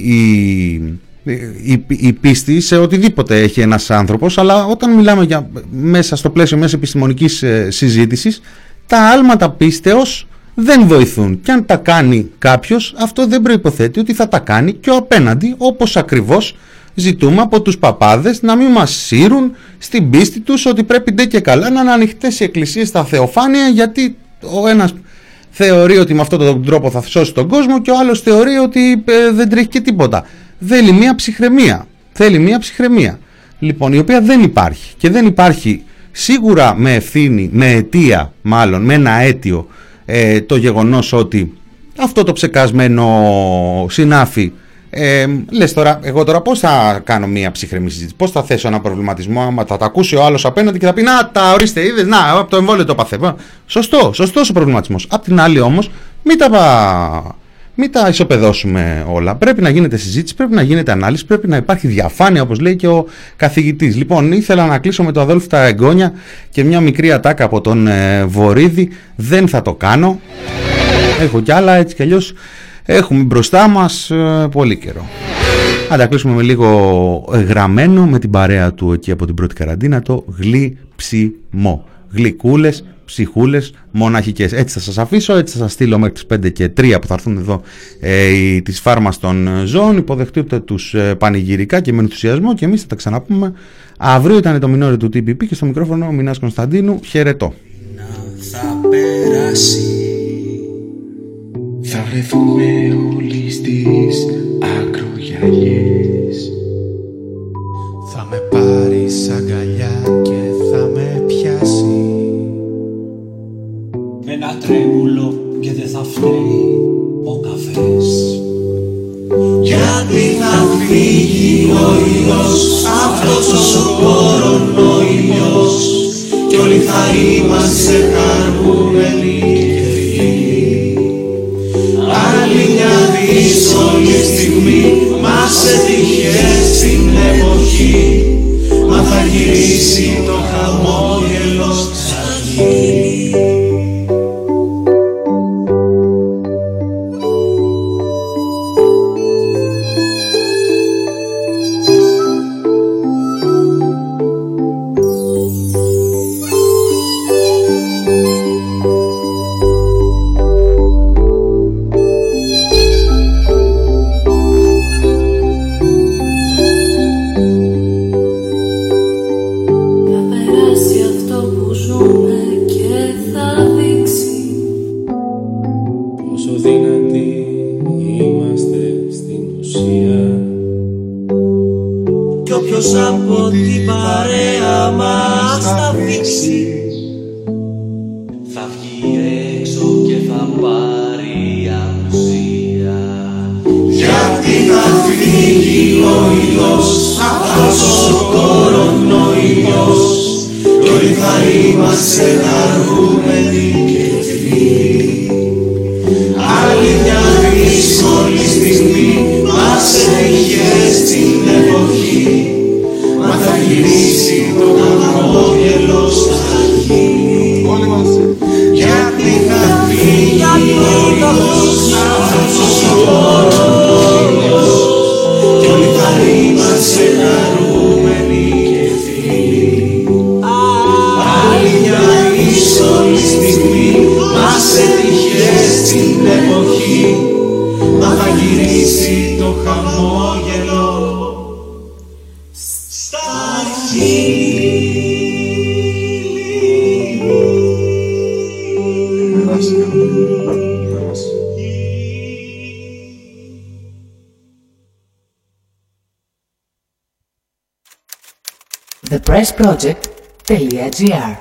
Speaker 4: η, η, πίστη σε οτιδήποτε έχει ένας άνθρωπος, αλλά όταν μιλάμε για, μέσα στο πλαίσιο μιας επιστημονικής ε, συζήτησης, τα άλματα πίστεως δεν βοηθούν. Και αν τα κάνει κάποιος, αυτό δεν προϋποθέτει ότι θα τα κάνει και ο απέναντι, όπως ακριβώς ζητούμε από τους παπάδες να μην μας σύρουν στην πίστη τους ότι πρέπει ντε και καλά να είναι ανοιχτές οι εκκλησίες στα θεοφάνεια γιατί ο ένας θεωρεί ότι με αυτόν τον τρόπο θα σώσει τον κόσμο και ο άλλος θεωρεί ότι ε, δεν τρέχει και τίποτα. Θέλει μία ψυχραιμία. Θέλει μία ψυχραιμία. Λοιπόν, η οποία δεν υπάρχει. Και δεν υπάρχει σίγουρα με ευθύνη, με αιτία μάλλον, με ένα αίτιο ε, το γεγονός ότι αυτό το ψεκασμένο συνάφη ε, Λες τώρα, εγώ τώρα πώς θα κάνω μια ψυχραιμή συζήτηση, πώς θα θέσω ένα προβληματισμό, άμα θα τα ακούσει ο άλλος απέναντι και θα πει Να, τα ορίστε, είδες, να, από το εμβόλιο το παθεύω. Σωστό, σωστός ο προβληματισμός. Απ' την άλλη όμως, μην τα, μην τα ισοπεδώσουμε όλα. Πρέπει να γίνεται συζήτηση, πρέπει να γίνεται ανάλυση, πρέπει να υπάρχει διαφάνεια, όπως λέει και ο καθηγητής. Λοιπόν, ήθελα να κλείσω με το Αδόλφου τα εγγόνια και μια μικρή ατάκα από τον ε, Βορύδη. Δεν θα το κάνω. Έχω κι άλλα έτσι κι αλλιώς. Έχουμε μπροστά μας ε, πολύ καιρό. Αν τα κλείσουμε με λίγο ε, γραμμένο με την παρέα του εκεί από την πρώτη καραντίνα το γλυψιμό. Γλυκούλες, ψυχούλες, μοναχικές. Έτσι θα σας αφήσω, έτσι θα σας στείλω μέχρι τις 5 και 3 που θα έρθουν εδώ ε, οι, τις φάρμας των ζώων. Υποδεχτείτε τους ε, πανηγυρικά και με ενθουσιασμό και εμείς θα τα ξαναπούμε. Αύριο ήταν το μινόρι του TPP και στο μικρόφωνο ο Μινάς Κωνσταντίνου. Χαιρετώ.
Speaker 21: θα περάσει Θα βρεθούμε όλοι στις ακρογιαλιές. Θα με πάρεις αγκαλιά και θα με πιάσει.
Speaker 23: Με ένα τρέμουλο και δεν θα φταίει ο καφές.
Speaker 21: Γιατί θα φύγει ο ήλιος Αυτός ο κορονοϊός Κι όλοι θα είμαστε χαρούμενοι μια δύσκολη στιγμή Μας έτυχε στην εποχή. Μα θα γυρίσει το χαμόγελο στα
Speaker 24: project.gr